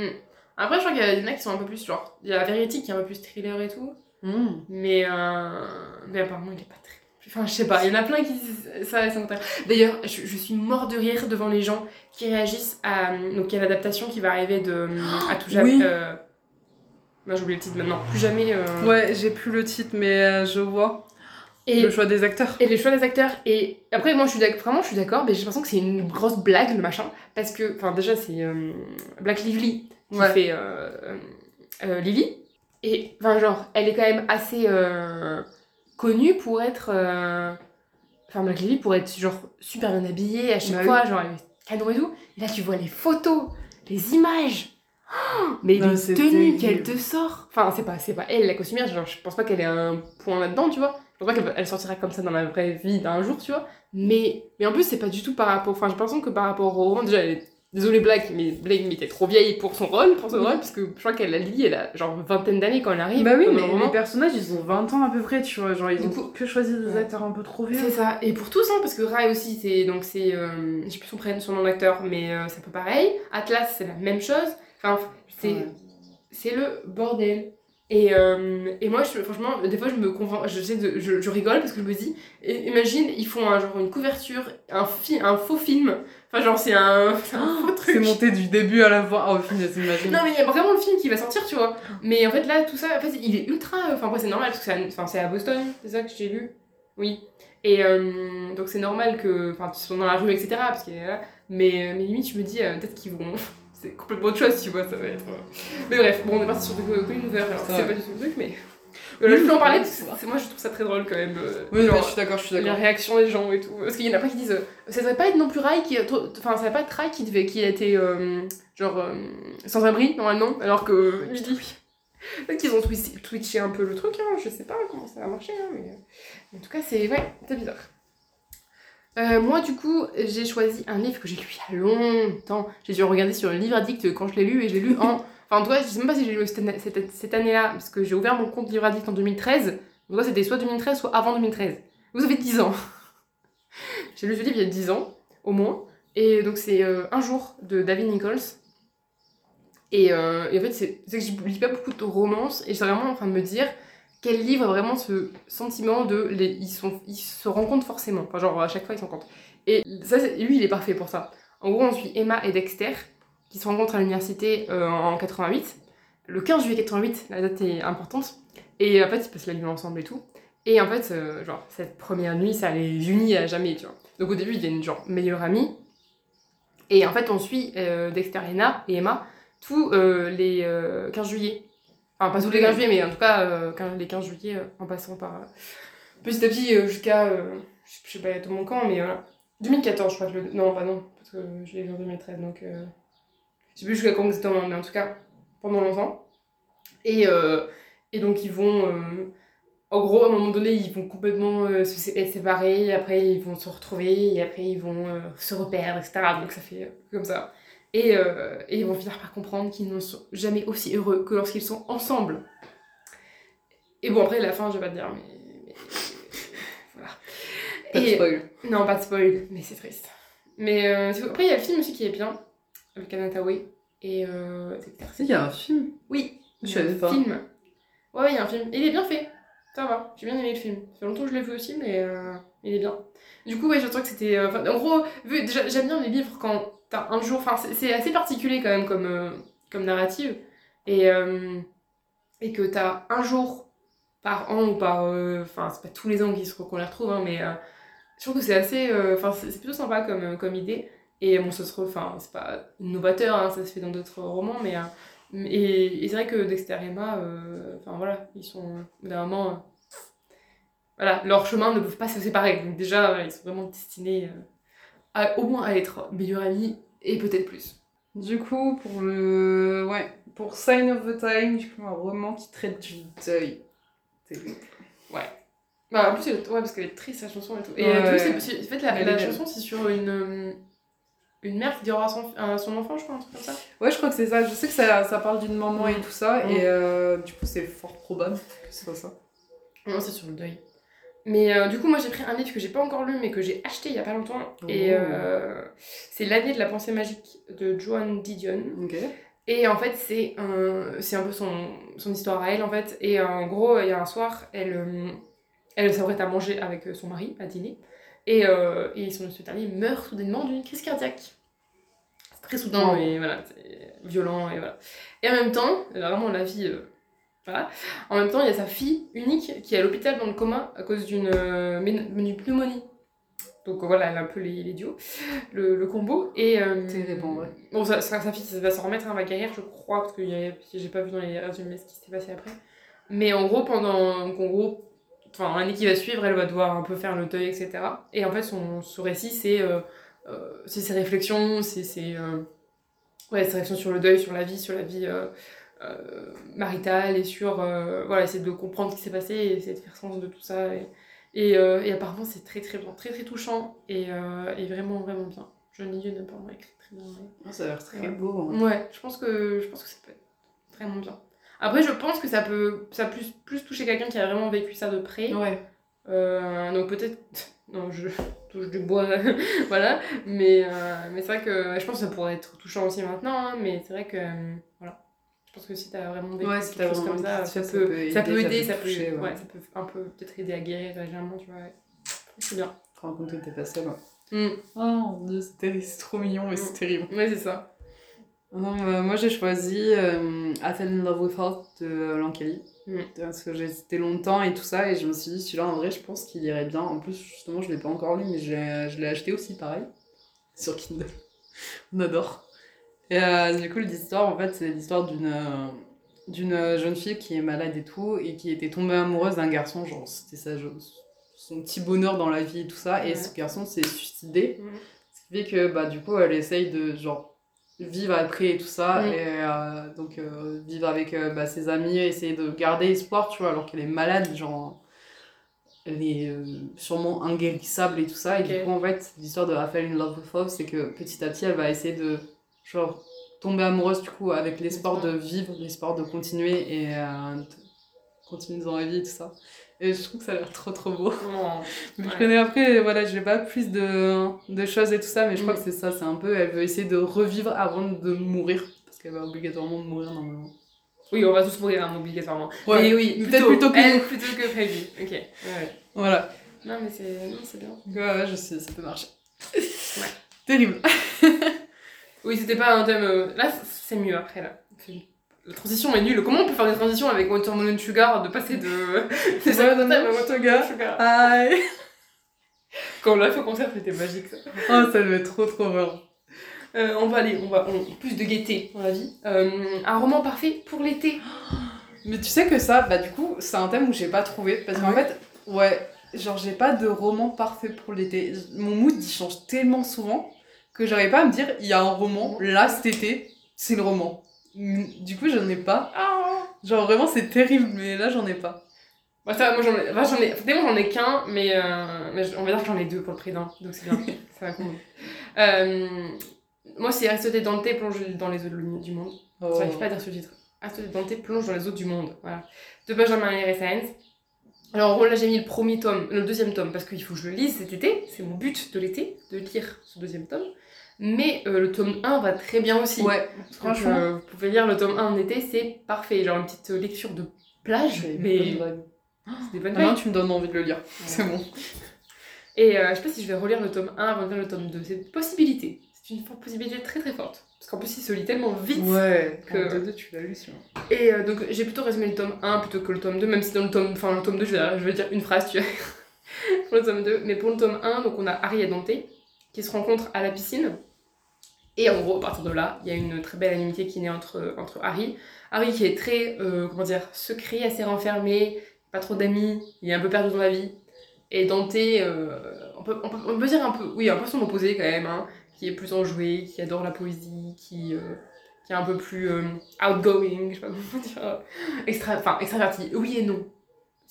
Après, je crois qu'il y en a qui sont un peu plus, genre, il y a la vérité qui est un peu plus thriller et tout. Mm. Mais, euh... mais apparemment, il est pas très. Enfin, je sais pas, il y en a plein qui disent ça ça m'intéresse. D'ailleurs, je, je suis mort de rire devant les gens qui réagissent à. Donc, il y a l'adaptation qui va arriver de. à tout jamais. oui. euh, Non, j'ai oublié le titre maintenant. Plus jamais. euh, Ouais, j'ai plus le titre, mais euh, je vois Et, le choix des acteurs. et les choix des acteurs. Et après, moi, je suis d'accord. Vraiment, je suis d'accord, mais j'ai l'impression que c'est une grosse blague, le machin. Parce que. Enfin, déjà, c'est Black Lively qui Ouais. fait Lily. Et, enfin, genre, elle est quand même assez connue pour être. euh, Enfin, Black Lively pour être, genre, super bien habillée à chaque Bah fois, genre, elle est canon et tout. Et là, tu vois les photos, les images. Oh, mais Non, les tenues qu'elle te sort. Enfin, c'est pas, c'est pas elle, la costumière, genre, je pense pas qu'elle ait un point là-dedans, tu vois. Je pense pas qu'elle elle sortira comme ça dans la vraie vie d'un jour, tu vois. Mais, mais en plus, c'est pas du tout par rapport. Enfin, j'ai l'impression que par rapport au roman, déjà, elle est Désolée Black, mais Black était trop vieille pour son rôle, pour son Oui. rôle, parce que je crois qu'elle a lit, elle a genre vingtaine d'années quand elle arrive. Bah oui, mais roman. les personnages, ils ont 20 ans à peu près, tu vois. Genre, ils Du ont coup- que choisi des Ouais. acteurs un peu trop vieux. C'est ça, et pour tous, hein, parce que Rai aussi, c'est donc c'est, euh, je sais plus son prénom, son nom d'acteur, mais euh, c'est un peu pareil. Atlas, c'est la même chose. Enfin, c'est Ouais. c'est le bordel. Et, euh, et moi, je, franchement, des fois, je me convainc, je, de- je, je rigole parce que je me dis, imagine, ils font un, genre une couverture, un, fi- un faux film. Enfin, genre, c'est un, un faux truc. C'est monté du début à la fin. Oh, finesse, imagine. Non, mais il y a vraiment le film qui va sortir, tu vois. Mais en fait, là, tout ça, en fait, il est ultra. Enfin, après, c'est normal parce que c'est à, enfin, Boston, c'est ça que j'ai lu Oui. Et euh, donc, c'est normal que. Enfin, tu sois dans la rue, etc. Parce là. Mais, mais limite, je me dis, euh, peut-être qu'ils vont. C'est complètement autre chose, tu vois, ça va être. euh. Mais bref, bon, on est parti sur de Colin Hoover, alors c'est va. pas du tout le truc, mais. Euh, là, je peux en parler parce que va. c'est- moi, je trouve ça très drôle quand même. euh, Oui, genre, je suis d'accord, je suis les d'accord. réactions des gens et tout. Parce qu'il y en a pas qui disent. euh, ça devrait pas être non plus Rai qui. Enfin, ça devrait pas être Rai qui, devait, qui a été. euh, genre. euh, sans abri, normalement. Alors que. Je dis oui. Peut-être qu'ils ont twitché, twitché un peu le truc, hein, je sais pas comment ça va marcher, hein, mais. euh, En tout cas, c'est. Ouais, c'est bizarre. Euh, moi, du coup, j'ai choisi un livre que j'ai lu il y a longtemps. J'ai dû regarder sur le livre addict quand je l'ai lu et je l'ai lu en. Enfin, en tout cas, je sais même pas si j'ai lu cette, année- cette, cette année-là, parce que j'ai ouvert mon compte livre addict en 2013. Donc, c'était soit 2013, soit avant 2013. Vous avez 10 ans. j'ai lu ce livre il y a 10 ans, au moins. Et donc, c'est euh, Un jour de David Nichols. Et, euh, et en fait, c'est c'est que je lis pas beaucoup de romances et je suis vraiment en train de me dire quel livre vraiment ce sentiment de. Les, ils, sont, ils se rencontrent forcément. Enfin, genre, à chaque fois, ils se rencontrent. Et ça, lui, il est parfait pour ça. En gros, on suit Emma et Dexter qui se rencontrent à l'université euh, en 88. Le 15 juillet 88, la date est importante. Et en fait, ils passent la nuit ensemble et tout. Et en fait, euh, genre, cette première nuit, ça les unit à jamais, tu vois. Donc au début, ils deviennent genre meilleurs amis. Et en fait, on suit euh, Dexter et Emma, tous les euh, 15 juillet. Enfin, pas tous les 15 juillet, mais en tout cas, euh, les 15 juillet, euh, en passant par euh, petit à petit jusqu'à, je sais- pas tout mon camp, mais voilà. 2014, je crois que le. Non, pas non, parce que je l'ai vu en 2013, donc. Je sais plus jusqu'à quand exactement, mais en tout cas, pendant longtemps. Et, et donc, ils vont. En gros, à un moment donné, ils vont complètement se être séparés, et après, ils vont se retrouver, et après, ils vont se reperdre, etc. Donc, ça fait comme ça. Et, euh, et ils vont finir par comprendre qu'ils ne sont jamais aussi heureux que lorsqu'ils sont ensemble. Et bon, après, la fin, je vais pas te dire, mais. mais- voilà. Pas de Et- spoil. non, pas de spoil, mais c'est triste. Mais euh, après, il y a le film aussi qui est bien, avec Anna Tawai. Et euh, il y a un film. Oui, Je savais pas. film. Ouais, il y a un film. Il est bien fait. Ça va, j'ai bien aimé le film. Ça fait longtemps que je l'ai vu aussi, mais euh, il est bien. Du coup, ouais, je trouve que c'était. en gros, vu, déjà, j'aime bien les livres quand un jour. Enfin, c'est- assez particulier quand même comme, euh, narrative. Et, euh, et que t'as un jour par an ou par. euh, Enfin, c'est pas tous les ans qu'on les retrouve, hein, mais je trouve que c'est assez. Enfin, c'est plutôt sympa comme, comme idée. Et bon, ça se trouve. Enfin, c'est pas novateur, hein, ça se fait dans d'autres romans, mais. et, c'est vrai que Dexter et Emma, enfin voilà, ils sont. D'un moment. voilà, leurs chemins ne peuvent pas se séparer. Donc, déjà, ils sont vraiment destinés à, au moins à être meilleurs amis et peut-être plus. Du coup, pour le. Ouais, pour Sign of the Time, du coup, un roman qui traite du deuil. Terrible. Bah, en plus, elle est- ouais, parce qu'elle est triste, sa chanson et tout. Et Ouais, euh, ouais. c'est- c'est- en fait, la, la chanson, c'est sur une, euh, une mère qui dira à son, à son enfant, je crois, un truc comme ça. Ouais, je crois que c'est ça. Je sais que ça, ça parle d'une maman et tout ça, Mm. et euh, du coup, c'est fort probable que ce soit ça. Non, c'est sur le deuil. Mais euh, du coup, moi j'ai pris un livre que j'ai pas encore lu, mais que j'ai acheté il y a pas longtemps. Et Oh. euh, c'est L'année de la pensée magique de Joan Didion. Et en fait, c'est un, c'est un peu son, son histoire à elle, en fait. Et en gros, il y a un soir, elle, euh, elle s'apprête à manger avec son mari, à dîner. Et, euh, et son, ce dernier meurt soudainement d'une crise cardiaque. C'est très soudain, Oh. et voilà, c'est violent, et voilà. Et en même temps, vraiment la vie... voilà. En même temps, il y a sa fille unique qui est à l'hôpital dans le coma à cause d'une euh, pneumonie. Donc euh, voilà, elle a un peu les, les duos, le, le combo. Et, euh. Bon, sa, sa, sa fille ça va s'en remettre, elle va guérir, je crois, parce que j'ai pas vu dans les résumés ce qui s'était passé après. Mais en gros, pendant. donc, en gros, enfin, l'année qui va suivre, elle va devoir un peu faire le deuil, etc. Et en fait, son, son récit, c'est euh, euh, c'est ses réflexions, c'est ses. ouais, ses réflexions sur le deuil, sur la vie, sur la vie. Euh, maritale et sur euh, voilà essayer de comprendre ce qui s'est passé et essayer de faire sens de tout ça et, et, euh, et apparemment c'est très très bien très très touchant et, et vraiment vraiment bien John Didion apparemment écrit très bien ouais. Ah, ça a l'air très Ouais. beau. hein. Ouais, je pense que je pense que ça peut être vraiment bien. Après, je pense que ça peut ça plus plus toucher quelqu'un qui a vraiment vécu ça de près. Ouais. Euh, donc peut-être non, je touche du bois, voilà. Mais euh, mais c'est vrai que je pense que ça pourrait être touchant aussi maintenant. hein, mais c'est vrai que euh, voilà. Je pense que si t'as vraiment vécu Ouais, si vraiment comme ça, ça, ça, peut, ça peut aider, ça peut, toucher, ouais. ouais, ça peut un peu peut-être aider à guérir légèrement, tu vois. ouais. C'est bien. Te rends compte que t'es pas seule. Mm. Oh mon dieu, c'est trop mignon, mais c'est terrible. Ouais, c'est ça. Non, euh, moi j'ai choisi euh, I Fell in Love with Her de Lankeli. Mm. Parce que j'ai hésité longtemps et tout ça, et je me suis dit, celui-là en vrai, je pense qu'il irait bien. En plus, justement, je l'ai pas encore lu, mais je l'ai acheté aussi pareil, sur Kindle. On adore. Et euh, du coup, l'histoire, en fait, c'est l'histoire d'une euh, d'une jeune fille qui est malade et tout, et qui était tombée amoureuse d'un garçon, genre, c'était sa, son petit bonheur dans la vie et tout ça, et Ouais. ce garçon s'est suicidé. Mm. Ce qui fait que, bah, du coup, elle essaye de, genre, vivre après et tout ça, et euh, donc euh, vivre avec euh, bah, ses amis, essayer de garder espoir, tu vois, alors qu'elle est malade, genre, elle est euh, sûrement inguérissable et tout ça, et du coup, en fait, l'histoire de I Fell in Love with Love, c'est que petit à petit, elle va essayer de, genre, tomber amoureuse, du coup, avec l'espoir de vivre, l'espoir de continuer, et euh, de continuer dans la vie et tout ça. Et je trouve que ça a l'air trop trop beau. Oh. Mais Ouais. Je connais après, voilà, j'ai pas plus de, de choses et tout ça, mais je crois Mm. que c'est ça, c'est un peu, elle veut essayer de revivre avant de mourir, parce qu'elle va obligatoirement mourir normalement. Oui, on va tous mourir hein, obligatoirement. Ouais. Mais oui, Peut-être plutôt que elle, nous. plutôt que prévu. Ok. Ouais. Voilà. Non, mais c'est non, c'est bien. Ouais, ouais, je sais, ça peut marcher. Terrible. Oui, c'était pas un thème. euh, Là, c'est mieux après, là. La transition est nulle. Comment on peut faire des transitions avec Watermelon Sugar de passer de. C'est ça, Watermelon thème à Watermelon Sugar. Aïe. Quand on l'a fait au concert, c'était magique ça. Oh, ça devait être trop trop bien. Euh, on va aller, on va. on- Plus de gaieté dans la vie. Euh, un roman parfait pour l'été. Mais tu sais que ça, bah du coup, c'est un thème où j'ai pas trouvé. Parce Ah qu'en ouais? fait, ouais, genre j'ai pas de roman parfait pour l'été. Mon mood il change tellement souvent que j'arrive pas à me dire, il y a un roman, là cet été, c'est le roman. Mm, Du coup, j'en ai pas. Ah Genre vraiment, c'est terrible, mais là j'en ai pas. Bah, ça, moi j'en ai. Enfin, j'en ai. Effectivement, j'en ai qu'un, mais, euh, mais on va dire que j'en ai deux pour le prix d'un. Donc c'est bien. ça va. Euh, moi, c'est Aristote Dante plonge dans les eaux du monde. Oh. J'arrive pas à dire ce titre. Aristote Dante plonge dans les eaux du monde. Voilà. De Benjamin. Saenz. Alors, en gros, là, j'ai mis le premier tome, le deuxième tome, parce qu'il faut que je le lise cet été. C'est mon but de l'été, de lire ce deuxième tome. Mais euh, le tome 1 va très bien aussi. Ouais, Franchement, franchement. vous pouvez lire le tome 1 en été, c'est parfait. Genre une petite euh, lecture de plage, mais vibe. c'est des bonnes Maintenant, tu me donnes envie de le lire. C'est bon. Et euh, je sais pas si je vais relire le tome 1 avant de lire le tome 2. C'est une possibilité. C'est une possibilité très très forte. Parce qu'en plus, il se lit tellement vite. Ouais, que- que... deux, tu l'as lu, celui-là. Et euh, donc, j'ai plutôt résumé le tome 1 plutôt que le tome 2, même si dans le tome, enfin, le tome 2, je vais, je vais dire une phrase, tu vois. pour le tome 2. Mais pour le tome 1, donc on a Harry et Dante qui se rencontrent à la piscine. Et en gros, à partir de là, il y a une très belle animité qui naît entre, entre Harry. Harry qui est très, euh, comment dire, secret, assez renfermé, pas trop d'amis, il est un peu perdu dans la vie. Et Dante, euh, on, peut, on, peut, dire un peu, oui, un peu son opposé quand même, hein, qui est plus enjoué, qui adore la poésie, qui, euh, qui est un peu plus outgoing, je sais pas comment dire, extra, enfin extraverti, oui et non.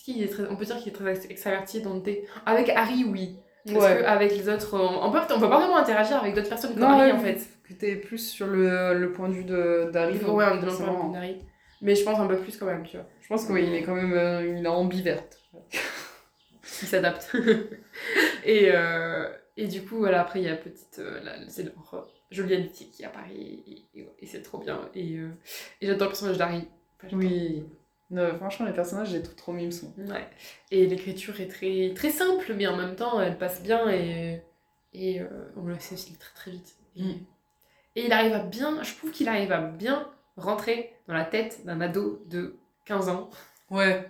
Est très, on peut dire qu'il est très ex- extraverti Dante Avec Harry, oui. Parce Ouais. qu'avec les autres, on peut, on peut pas vraiment interagir avec d'autres personnes que Non, Harry ouais, en fait. Que t'es plus sur le, le point de vue d'Harry. Ouais, on. Mais je pense un peu plus quand même, tu vois. Je pense qu'il est quand même euh, il est ambiverte. Il s'adapte. et, euh, et du coup, voilà, après, il y a petite. euh, c'est leur jolie amitié qui apparaît et, et- et c'est trop bien. Et, euh, et j'adore le personnage d'Harry. Enfin. Oui. Non, franchement, les personnages, j'ai tout trop mimes. Ouais. Et l'écriture est très, très simple, mais en même temps, elle passe bien et, et euh, on le sait aussi très très vite. Et, Mm. et il arrive à bien, je trouve qu'il arrive à bien rentrer dans la tête d'un ado de 15 ans Ouais.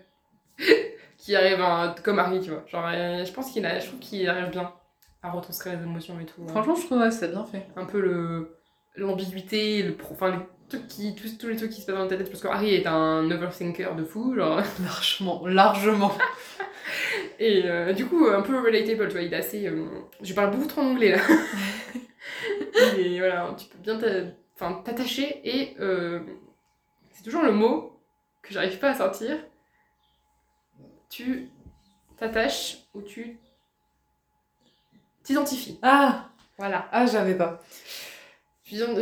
qui arrive à, comme Harry, tu vois. Genre, euh, je pense qu'il a, je trouve qu'il arrive bien à retranscrire les émotions et tout. hein. Franchement, je trouve que c'est bien fait. un peu le l'ambiguïté, le pro, enfin trucs qui, tous, tous les trucs qui se passent dans ta tête parce que Harry est un overthinker de fou, genre. Largement, largement. Et euh, du coup, un peu relatable, tu vois, il est assez. euh, je parle beaucoup trop en anglais là. et voilà, tu peux bien t'attacher et euh, c'est toujours le mot que j'arrive pas à sortir. Tu t'attaches ou tu t'identifies. Ah Voilà. Ah, j'avais pas.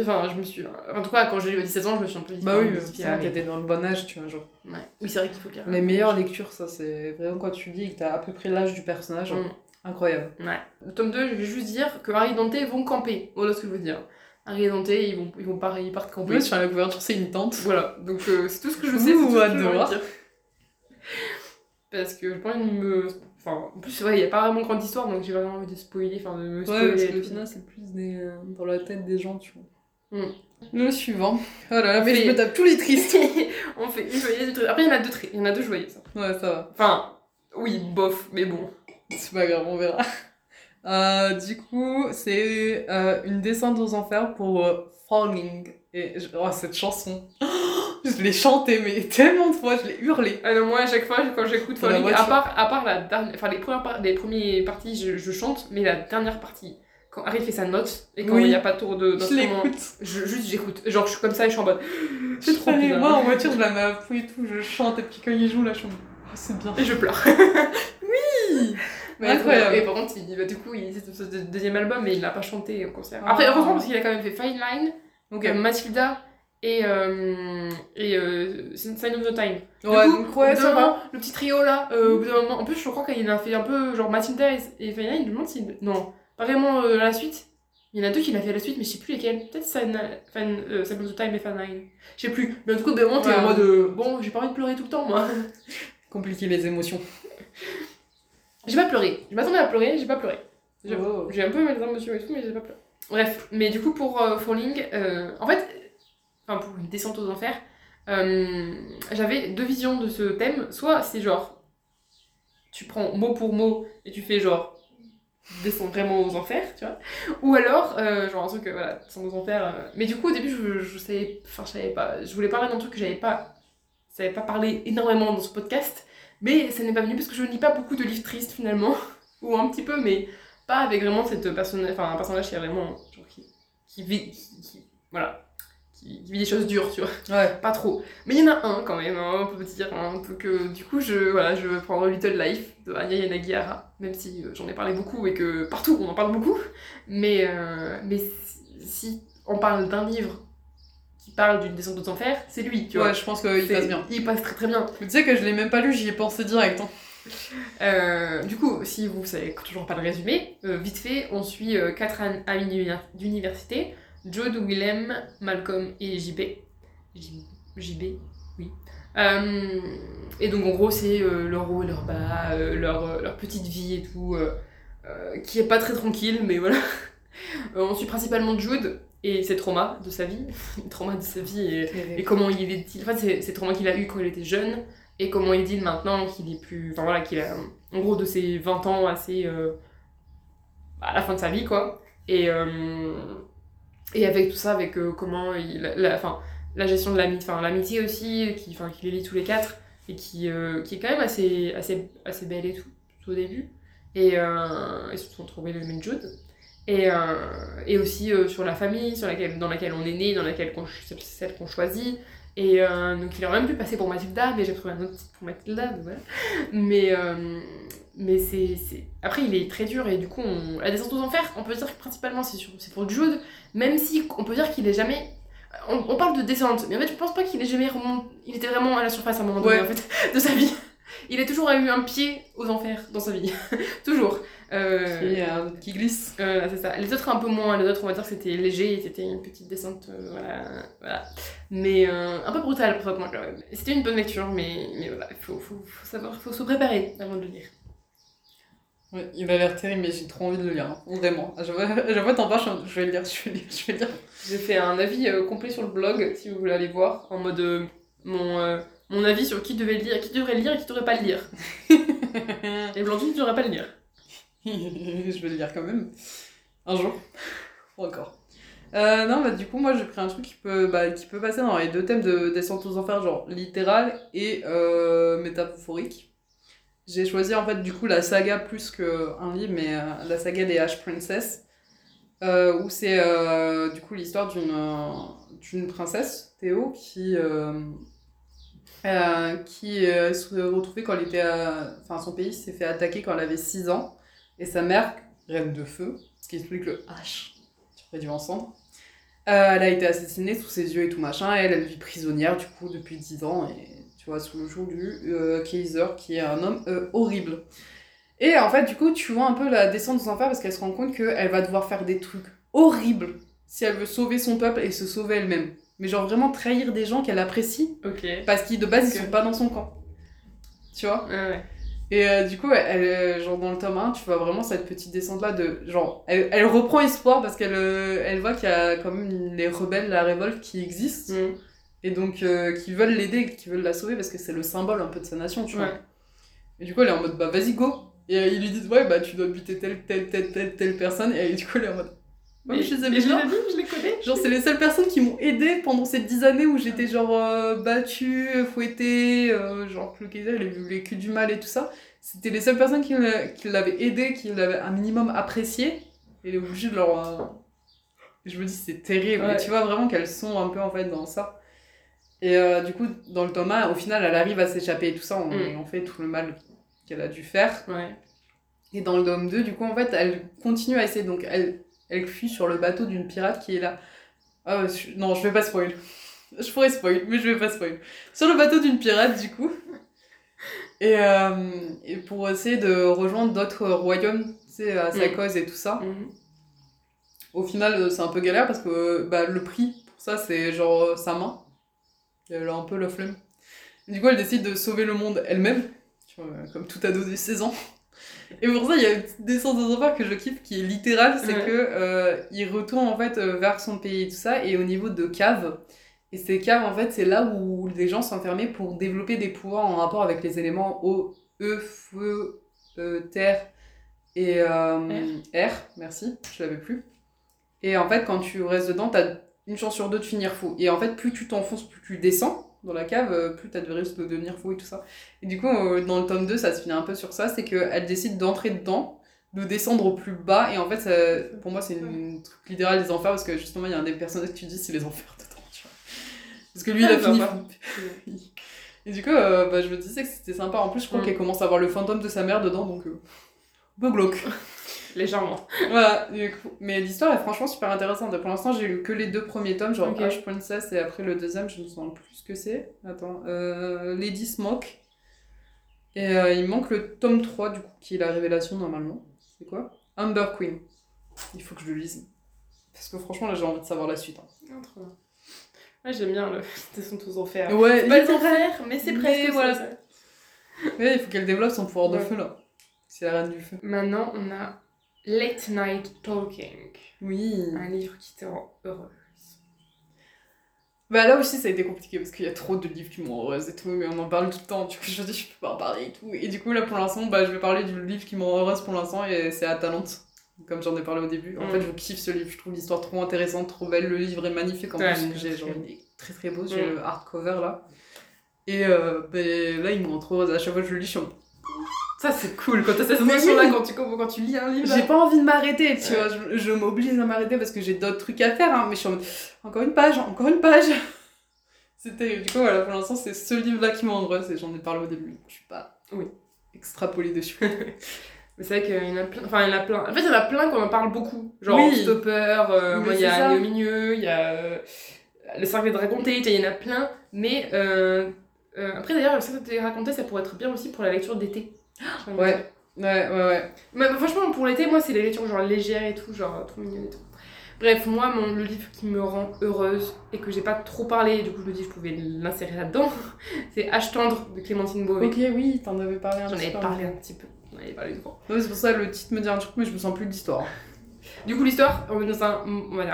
Enfin, je me suis. En tout cas, quand j'ai eu 17 ans, je me suis un peu dit. Bah oui, c'est vrai t'étais dans le bon âge, tu vois, genre. Ouais. Oui, c'est vrai qu'il faut qu'il y ait un- Les meilleures lectures, ça, c'est vraiment quand tu lis et que t'as à peu près l'âge du personnage. Mm. Incroyable. Ouais. Le tome 2, je vais juste dire que Harry et Dante vont camper. Voilà ce que je veux dire. Harry et Dante, ils, vont, ils, vont pas, ils partent camper. Oui, sur la couverture, c'est une tente. Voilà, donc euh, c'est tout ce que je sais. Ouh, c'est tout ce que dire. Parce je pas envie de me. Enfin, en plus, ouais, il n'y a pas vraiment grande histoire, donc j'ai vraiment envie de spoiler. Enfin, de me Ouais, spoiler. parce que le final, c'est plus des, euh, dans la tête des gens, tu vois. Mm. Le suivant. Oh là là, mais je me tape tous les tristes. On fait une joyeuse, une triste. Après, il y en a deux, tri- il y en a deux joyeuses. Ouais, ça va. Enfin, oui, bof, mais bon. C'est pas grave, on verra. Euh, du coup, c'est euh, une descente aux enfers pour euh, Falling. Et oh, cette chanson. Je l'ai chantée, mais tellement de fois, je l'ai hurlée. Ah non, moi, à chaque fois, quand j'écoute Falling, à part, à part la dernière. Enfin, les premières, par- les premières parties, je, je chante, mais la dernière partie, quand Harry fait sa note, et quand il Oui. n'y a pas trop de- Je l'écoute. Je, juste j'écoute. Genre je suis comme ça et je suis en mode. C'est trop bien. Moi, en voiture, je la mets à et tout, je chante, et puis quand il joue, là, je suis oh, c'est bien. Et je pleure. Mais Incroyable. Et par contre, il, bah, du coup, il, c'est son deux- deuxième album et il l'a pas chanté au concert. Ah. Après, heureusement, parce qu'il a quand même fait Fine Line, Ok. euh, Mathilda et, euh, et euh, Sign of the Time. Du Ouais, coup, donc ouais, ça moment, Le petit trio là, euh, au bout d'un moment. En plus, je crois qu'il a fait un peu genre Mathilda et, et. Je me demande si. Non, pas vraiment euh, la suite. Il y en a deux qui l'a fait à la suite, mais je sais plus lesquels. Peut-être Sign, euh, Sign of the Time et Fine Line. Je sais plus. Mais en tout cas, au bout d'un moment, t'es en mode. bon, j'ai pas envie de pleurer tout le temps, moi. Compliquer les émotions. J'ai pas pleuré. Je m'attendais à pleurer, j'ai pas pleuré. Oh. J'ai un peu mal d'émotion et tout, mais j'ai pas peur. Bref, mais du coup, pour Falling, euh, en fait, enfin, pour une descente aux enfers, euh, j'avais deux visions de ce thème. Soit c'est genre, tu prends mot pour mot et tu fais genre, descends vraiment aux enfers, tu vois. Ou alors, euh, genre un truc, euh, voilà, descends aux enfers. Mais du coup, au début, je, je savais, enfin, je savais pas, je voulais parler d'un truc que j'avais pas, savais pas parler énormément dans ce podcast. Mais ça n'est pas venu parce que je ne lis pas beaucoup de livres tristes finalement. Ou un petit peu, mais pas avec vraiment cette personne, enfin, un personnage qui a vraiment, genre, qui, vit, voilà, qui, qui vit des choses dures, tu vois. Ouais. Pas trop. Mais il y en a un quand même, hein, on peut dire, hein, peu que du coup, je, voilà, je vais prendre Little Life de Anya Yanagihara, même si euh, j'en ai parlé beaucoup et que partout on en parle beaucoup. Mais, euh, mais si, on parle d'un livre qui parle d'une descente aux enfers, c'est lui, tu vois. Ouais, je pense qu'il passe bien. Il passe très très bien. Tu sais que je l'ai même pas lu, j'y ai pensé direct. Hein. Euh, du coup, si vous savez toujours pas le résumé, euh, vite fait, on suit euh, quatre d'université, Jude, Willem, Malcolm et JB. JB, oui. Euh, et donc en gros, c'est euh, leur haut et leur bas, euh, leur, leur petite vie et tout, qui est pas très tranquille, mais voilà. On suit principalement Jude et ses traumas de sa vie, les traumas de sa vie et et comment il est en fait c'est c'est le trauma qu'il a eu quand il était jeune et comment il dit maintenant qu'il est plus enfin voilà qu'il a en gros de ses 20 ans assez euh, à la fin de sa vie quoi et et avec tout ça avec euh, comment il la, la gestion de l'amitié enfin l'amitié aussi qui qu'il les lie tous les quatre et qui euh, qui est quand même assez assez assez belle et tout, tout au début et euh, ils se sont trouvés le même Jude et, euh, et aussi sur la famille sur laquelle, dans laquelle on est né, dans laquelle c'est celle qu'on choisit. Et euh, donc il aurait même pu passer pour Mathilda, mais j'ai trouvé un autre titre pour Mathilda, donc voilà. Mais, euh, mais c'est, c'est- Après, il est très dur, et du coup, on... la descente aux enfers, on peut dire que principalement c'est, sur... c'est pour Jude, même si on peut dire qu'il est jamais. On, on parle de descente, mais en fait, je pense pas qu'il ait jamais remonté. Il était vraiment à la surface à un moment donné, Ouais. en fait, de sa vie. Il a toujours eu un pied aux enfers dans sa vie. toujours. Euh, Qui, euh, qui glisse. euh, c'est ça. Les autres un peu moins, les autres on va dire que c'était léger, et c'était une petite descente, euh, voilà, voilà. Mais euh, un peu brutal pour moi quand même. C'était une bonne lecture, mais, mais voilà, il faut, faut, faut savoir, faut se préparer avant de le lire. Ouais, il a l'air terrible, mais j'ai trop envie de le lire. hein. Vraiment. Fois, à chaque fois t'en parles, je je vais le lire, je vais le lire, je vais le lire. J'ai fait un avis complet sur le blog, si vous voulez aller voir, en mode mon, mon avis sur qui devait lire, qui devrait le lire et qui devrait pas le lire. Et Blandine, tu devrais pas le lire. je vais le lire quand même. Un jour. Encore. Euh, non, bah du coup, moi j'ai pris un truc qui peut, bah, qui peut passer dans les deux thèmes de Descente aux enfers, genre littéral et euh, métaphorique. J'ai choisi en fait du coup la saga plus qu'un livre, mais euh, la saga des Ash Princess, euh, où c'est du coup l'histoire d'une princesse, Théo, qui, qui se retrouvait quand elle était. Enfin, son pays s'est fait attaquer quand elle avait 6 ans, et sa mère, reine de feu, ce qui explique le H, tu dû entendre. Euh, elle a été assassinée sous ses yeux et tout machin, et elle, elle vit prisonnière du coup depuis 10 ans, et tu vois, sous le joug du euh, Kaiser, qui est un homme euh, horrible. Et en fait, du coup, tu vois un peu la descente aux enfers parce qu'elle se rend compte qu'elle va devoir faire des trucs horribles si elle veut sauver son peuple et se sauver elle-même. Mais genre vraiment trahir des gens qu'elle apprécie parce qu'ils de base ils Ok. sont pas dans son camp. Tu vois? Ouais, ouais. Et euh, du coup, elle, elle, genre dans le tome 1, tu vois vraiment cette petite descente là de genre elle, elle reprend espoir parce qu'elle euh, elle voit qu'il y a quand même les rebelles, la révolte qui existent Mm. et donc euh, qui veulent l'aider, qui veulent la sauver parce que c'est le symbole un peu de sa nation, tu vois. Et du coup, elle est en mode bah vas-y go. Et euh, ils lui disent ouais bah tu dois buter telle telle telle telle telle personne et du coup elle est en mode Ouais, mais je les aime bien. je les connais. Genre, c'est les seules personnes qui m'ont aidé pendant ces dix années où j'étais genre euh, battue, fouettée, euh, genre que le Kaiser il a vu les culs du mal et tout ça. C'était les seules personnes qui, qui l'avaient aidé, qui l'avaient un minimum apprécié. Et il est obligé de leur. euh, je me dis, c'est terrible. Ouais. Et tu vois vraiment qu'elles sont un peu en fait dans ça. Et euh, du coup, dans le tome 1, au final, elle arrive à s'échapper et tout ça, on, Mm. on fait tout le mal qu'elle a dû faire. Ouais. Et dans le tome 2, du coup, en fait, elle continue à essayer. Donc, elle, elle fuit sur le bateau d'une pirate qui est là. Ah, ouais, je- non, je vais pas spoil. Je pourrais spoil, mais je vais pas spoil. Sur le bateau d'une pirate, du coup. Et, euh, et pour essayer de rejoindre d'autres royaumes, tu sais, à sa Mm. cause et tout ça. Mhm. Au final, euh, c'est un peu galère parce que euh, bah, le prix pour ça, c'est genre euh, sa main. Elle a un peu la flemme. Du coup, elle décide de sauver le monde elle-même, comme tout ado de 16 ans. Et pour ça, il y a une petite descente aux enfers que je kiffe qui est littérale, c'est Ouais. que euh, il retourne en fait euh, vers son pays et tout ça, et au niveau de caves. Et ces caves, en fait, c'est là où les gens sont enfermés pour développer des pouvoirs en rapport avec les éléments eau, E, feu, euh, terre et euh, air. Merci, je l'avais plus. Et en fait, quand tu restes dedans, t'as une chance sur deux de finir fou. Et en fait, plus tu t'enfonces, plus tu descends dans la cave, euh, plus t'as de risques de devenir fou et tout ça. Et du coup, euh, dans le tome 2, ça se finit un peu sur ça, c'est qu'elle décide d'entrer dedans, de descendre au plus bas, et en fait, ça- pour moi, c'est une truc littéral des enfers, parce que justement, il y a un des personnages que tu dis, c'est les enfers dedans, tu vois. Parce que lui, il a Ah, fini sympa. fou. Et du coup, euh, bah, je me disais que c'était sympa. En plus, je crois Mm. qu'elle commence à avoir le fantôme de sa mère dedans, donc euh, un peu glauque. Légèrement. Voilà, du coup. Mais l'histoire est franchement super intéressante. Pour l'instant, j'ai lu que les deux premiers tomes, genre Ok. Ash Princess, et après le deuxième, je me souviens plus ce que c'est. Attends, euh, Lady Smoke. Et euh, il manque le tome 3, du coup, qui est la révélation normalement. C'est quoi? Amber Queen. Il faut que je le lise. Parce que franchement, là, j'ai envie de savoir la suite. hein. Ah, trop bien. Ouais, j'aime bien le Descente aux enfers. Ouais, C'est pas les enfers, mais c'est presque voilà. ça. Ouais, il faut qu'elle développe son pouvoir de Ouais. feu, là. C'est la reine du feu. Maintenant, on a Late Night Talking. Oui. Un livre qui te rend heureuse. Bah là aussi ça a été compliqué parce qu'il y a trop de livres qui m'ont heureuse et tout, mais on en parle tout le temps, du coup je dis je peux pas en parler et tout. Et du coup là pour l'instant bah je vais parler du livre qui me rend heureuse pour l'instant et c'est Atalante, comme j'en ai parlé au début. En Mm. fait je kiffe ce livre, je trouve l'histoire trop intéressante, trop belle, le livre est magnifique en Ouais, plus, j'ai genre il est très très beau, j'ai Mm. le hardcover là. Et euh, bah, là il me rend trop heureuse, à chaque fois que je le lis je suis en Ça, c'est cool quand t'as cette sensation-là oui. quand tu, quand tu lis un livre. J'ai pas envie de m'arrêter, tu Ouais. vois. Je, je m'oblige à m'arrêter parce que j'ai d'autres trucs à faire, hein, mais je suis en mode encore une page, encore une page. C'était du coup voilà pour l'instant c'est ce livre-là qui m'embrasse et j'en ai parlé au début. Je suis pas Oui. extrapolée dessus. Mais c'est vrai qu'il y en a plein. Enfin, il y en a plein. En fait, il y en a plein qu'on en parle beaucoup. Genre Oui. Stopper, euh, il y a au milieu, il y a euh, Le cercle des racontés, il y en a plein. Mais euh, euh, après, d'ailleurs, le cercle des racontés, ça pourrait être bien aussi pour la lecture d'été. Ouais. Ouais ouais ouais. Mais bah, franchement, pour l'été, moi, c'est les lectures genre légères et tout, genre trop mignonnes et tout. Bref, moi, mon, le livre qui me rend heureuse et que j'ai pas trop parlé, du coup, je me dis je pouvais l'insérer là-dedans, c'est H tendre de Clémentine Beauvais. Ok oui t'en avais parlé un J'en avais parlé un petit peu. J'en avais parlé une fois. Ouais, c'est pour ça le titre me dit un truc mais je me sens plus de l'histoire. Du coup, l'histoire, on est dans un,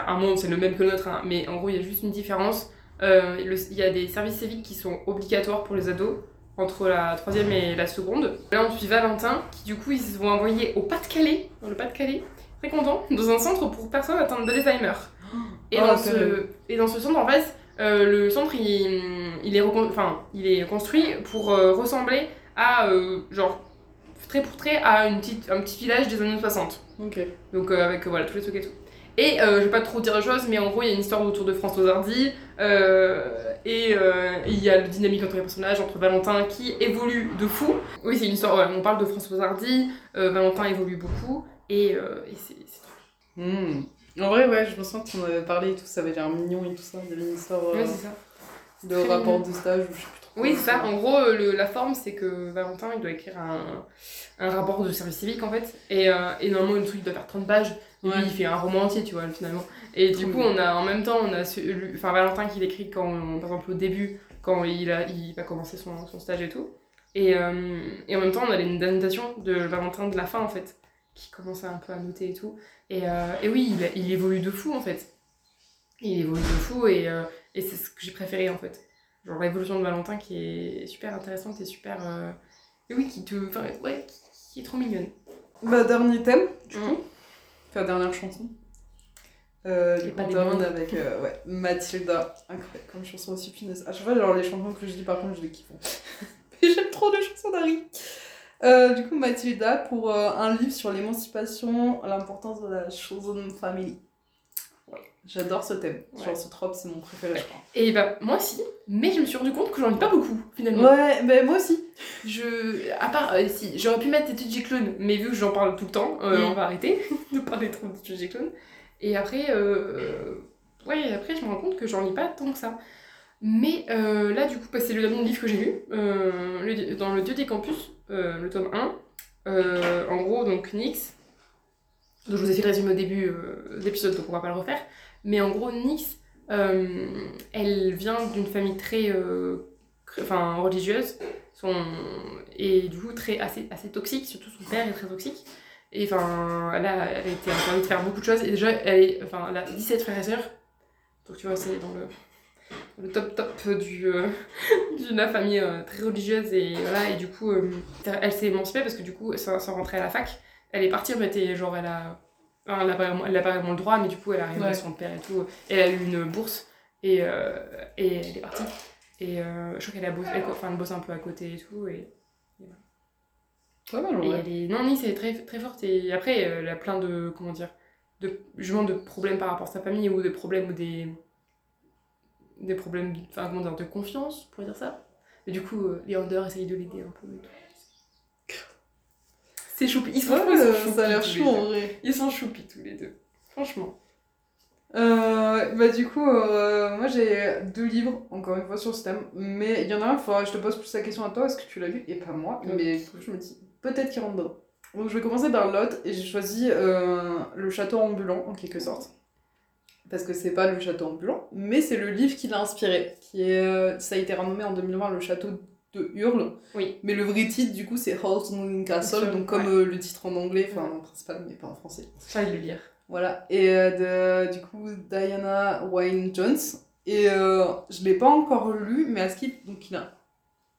un monde, c'est le même que le nôtre, hein, mais en gros, il y a juste une différence. Euh, il y a des services civiques qui sont obligatoires pour les ados entre la troisième et la seconde. Là, on suit Valentin, qui du coup, ils se vont envoyer au Pas-de-Calais, dans le Pas-de-Calais, très content, dans un centre pour personnes atteintes d'Alzheimer. Et, Oh, dans ce, et dans ce centre, en fait, euh, le centre, il, il, est enfin, il est construit pour euh, ressembler à, euh, genre, trait pour trait, à une petite, un petit village des années 60. Ok. Donc avec voilà tous les trucs et tout. Et euh, je vais pas trop dire les choses, mais en gros il y a une histoire autour de François Hardy euh, et euh, il y a le dynamique entre les personnages, entre Valentin qui évolue de fou. Oui c'est une histoire, ouais, on parle de François Hardy, Valentin évolue beaucoup et, et c'est trop Hmm. En vrai ouais je me sens qu'on avait parlé et tout, ça avait l'air mignon et tout ça. Il y avait une histoire Ouais, c'est ça. de rapport mignon. de stage ou je sais plus. Oui c'est ça, en gros euh, le- la forme c'est que Valentin il doit écrire un, un rapport de service civique en fait et, euh, et normalement le truc il doit faire 30 pages. Lui, Ouais. il fait un roman entier, tu vois, finalement. Et du coup, on a en même temps, on a enfin Valentin qui l'écrit quand, par exemple, au début, quand il, a, il va commencer son, son stage et tout. Et, euh, et en même temps, on a les annotations de Valentin de la fin, en fait, qui commence un peu à noter et tout. Et, euh, et oui, il, il évolue de fou, en fait. Il évolue de fou et, et c'est ce que j'ai préféré, en fait. Genre l'évolution de Valentin qui est super intéressante et super. euh, Et oui, qui te. Enfin, ouais, qui, est trop mignonne. Bah, dernier thème, du Mm. coup. Enfin, dernière chanson. Euh, du coup, on avec euh, ouais, Mathilda. Incroyable comme chanson aussi punaise. À chaque fois, genre les chansons que je dis, par contre, je les kiffe. Mais j'aime trop les chansons d'Harry. Euh, du coup, Mathilda, pour un livre sur l'émancipation, l'importance de la chosen family. J'adore ce thème. Ouais. Genre, ce trope, c'est mon préféré, je crois. Et bah, moi aussi, mais je me suis rendu compte que j'en lis pas beaucoup, finalement. Ouais, mais moi aussi. Je, à part, euh, si, j'aurais pu mettre des TJ Clone, mais vu que j'en parle tout le temps, euh, Mm. on va arrêter de parler trop de TJ Clone. Et après, euh, ouais, après, je me rends compte que j'en lis pas tant que ça. Mais là, du coup, bah, c'est le dernier livre que j'ai lu, le- dans le Dieu des campus, le tome 1. Euh, en gros, donc Nyx, dont je vous ai fait le résumé au début de l'épisode, donc on va pas le refaire. Mais en gros, Nyx, euh, elle vient d'une famille très euh, religieuse. son et du coup très assez assez toxique. Surtout son père est très toxique. Et enfin elle a, elle a été interdite de faire beaucoup de choses. Et déjà elle est enfin elle a 17 frères et sœurs. Donc tu vois c'est dans le le top top du euh, de la famille très religieuse. Et voilà. Et du coup elle s'est émancipée parce que du coup sans, sans rentrer à la fac elle est partie et genre elle a enfin, elle a pas vraiment, le droit mais du coup elle a arrivé Ouais. son père et tout. Et elle a eu une bourse et, euh, et elle est partie. Et euh, je crois qu'elle a bossé elle, enfin elle bosse un peu à côté et tout et, Pas mal, en et est non Nice est très très forte. Et après euh, elle a plein de comment dire de justement de problèmes par rapport à sa famille ou de problèmes ou des des problèmes enfin comment dire de confiance pour dire ça. Et du coup euh, les Under essayent de l'aider un peu et tout. C'est choupi ils sont, Ouais, ils sont choupis ça a l'air tous les chou en deux. vrai. ils sont choupis tous les deux franchement Euh, bah du coup, euh, moi j'ai deux livres, encore une fois, sur ce thème. Mais il y en a un, faudra je te pose plus la question à toi, est-ce que tu l'as lu? Et pas moi. Ouais. Mais je me dis, peut-être qu'il rentre dedans. Donc je vais commencer par l'autre, et j'ai choisi euh, Le Château Ambulant, en quelque sorte. Parce que c'est pas le château ambulant, mais c'est le livre qui l'a inspiré. Qui est, ça a été renommé en 2020 Le Château de Hurle. oui Mais le vrai titre, du coup, c'est House Moving Castle, donc comme ouais. euh, le titre en anglais, enfin en principal, mais pas en français. de le lire Voilà, et euh, de, du coup, Diana Wynne Jones. Et euh, je l'ai pas encore lu, mais à ce qui. Donc, il a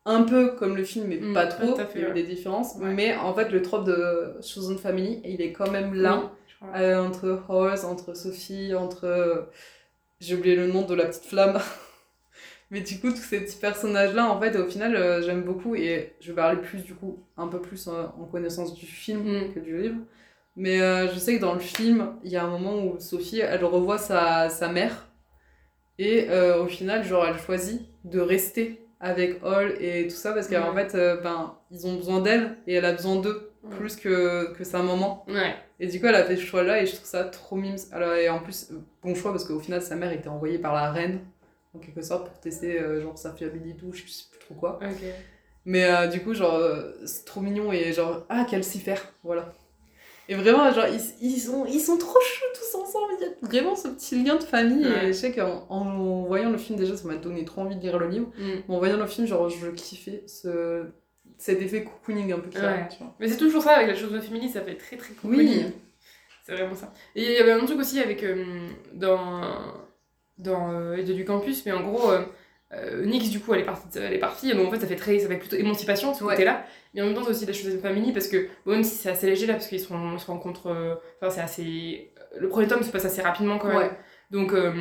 un peu comme le film, mais Mm, pas trop. fait, il y a ouais. des différences. Ouais. Mais en fait, le trope de Chosen Family, il est quand même là, Oui, entre Horace, entre Sophie, entre. J'ai oublié le nom de la petite flamme. mais du coup, tous ces petits personnages-là, en fait, au final, euh, j'aime beaucoup. Et je vais parler plus, du coup, un peu plus euh, en connaissance du film Mm. que du livre. Mais euh, je sais que dans le film, il y a un moment où Sophie, elle revoit sa, sa mère. Et au final, genre, elle choisit de rester avec Hall et tout ça parce qu'en fait, ben, ils ont besoin d'elle et elle a besoin d'eux Ouais. plus que, que sa maman. ouais Et du coup, elle a fait ce choix-là et je trouve ça trop mimes. Alors, et en plus, bon choix parce qu'au final, sa mère était envoyée par la reine, en quelque sorte, pour tester euh, genre sa fiabilité ou je sais plus trop quoi. Mais euh, du coup, genre, euh, c'est trop mignon et genre, ah, qu'elle sait faire, voilà. Et vraiment, genre, ils, ils, sont, ils sont trop chou tous ensemble. Il y a vraiment ce petit lien de famille. Ouais. Et je sais qu'en en voyant le film, déjà, ça m'a donné trop envie de lire le livre. Mm. Mais en voyant le film, genre, je kiffais ce, cet effet cocooning un peu a, Ouais. Mais c'est toujours ça avec la chose de féminine, ça fait très très cool. Oui. C'est vraiment ça. Et il y avait un truc aussi avec. euh, dans. Dans euh, Aide du campus, mais en gros. euh, euh, Nix, du coup, elle est partie, elle est partie, donc en fait, ça fait très, ça fait plutôt émancipation ce Ouais. côté-là. Mais en même temps, c'est aussi la chose de famille parce que, bon, même si c'est assez léger là, parce qu'ils se, ren- se rencontrent. euh, Enfin, c'est assez. Le premier tome se passe assez rapidement quand même. Ouais. Donc, euh,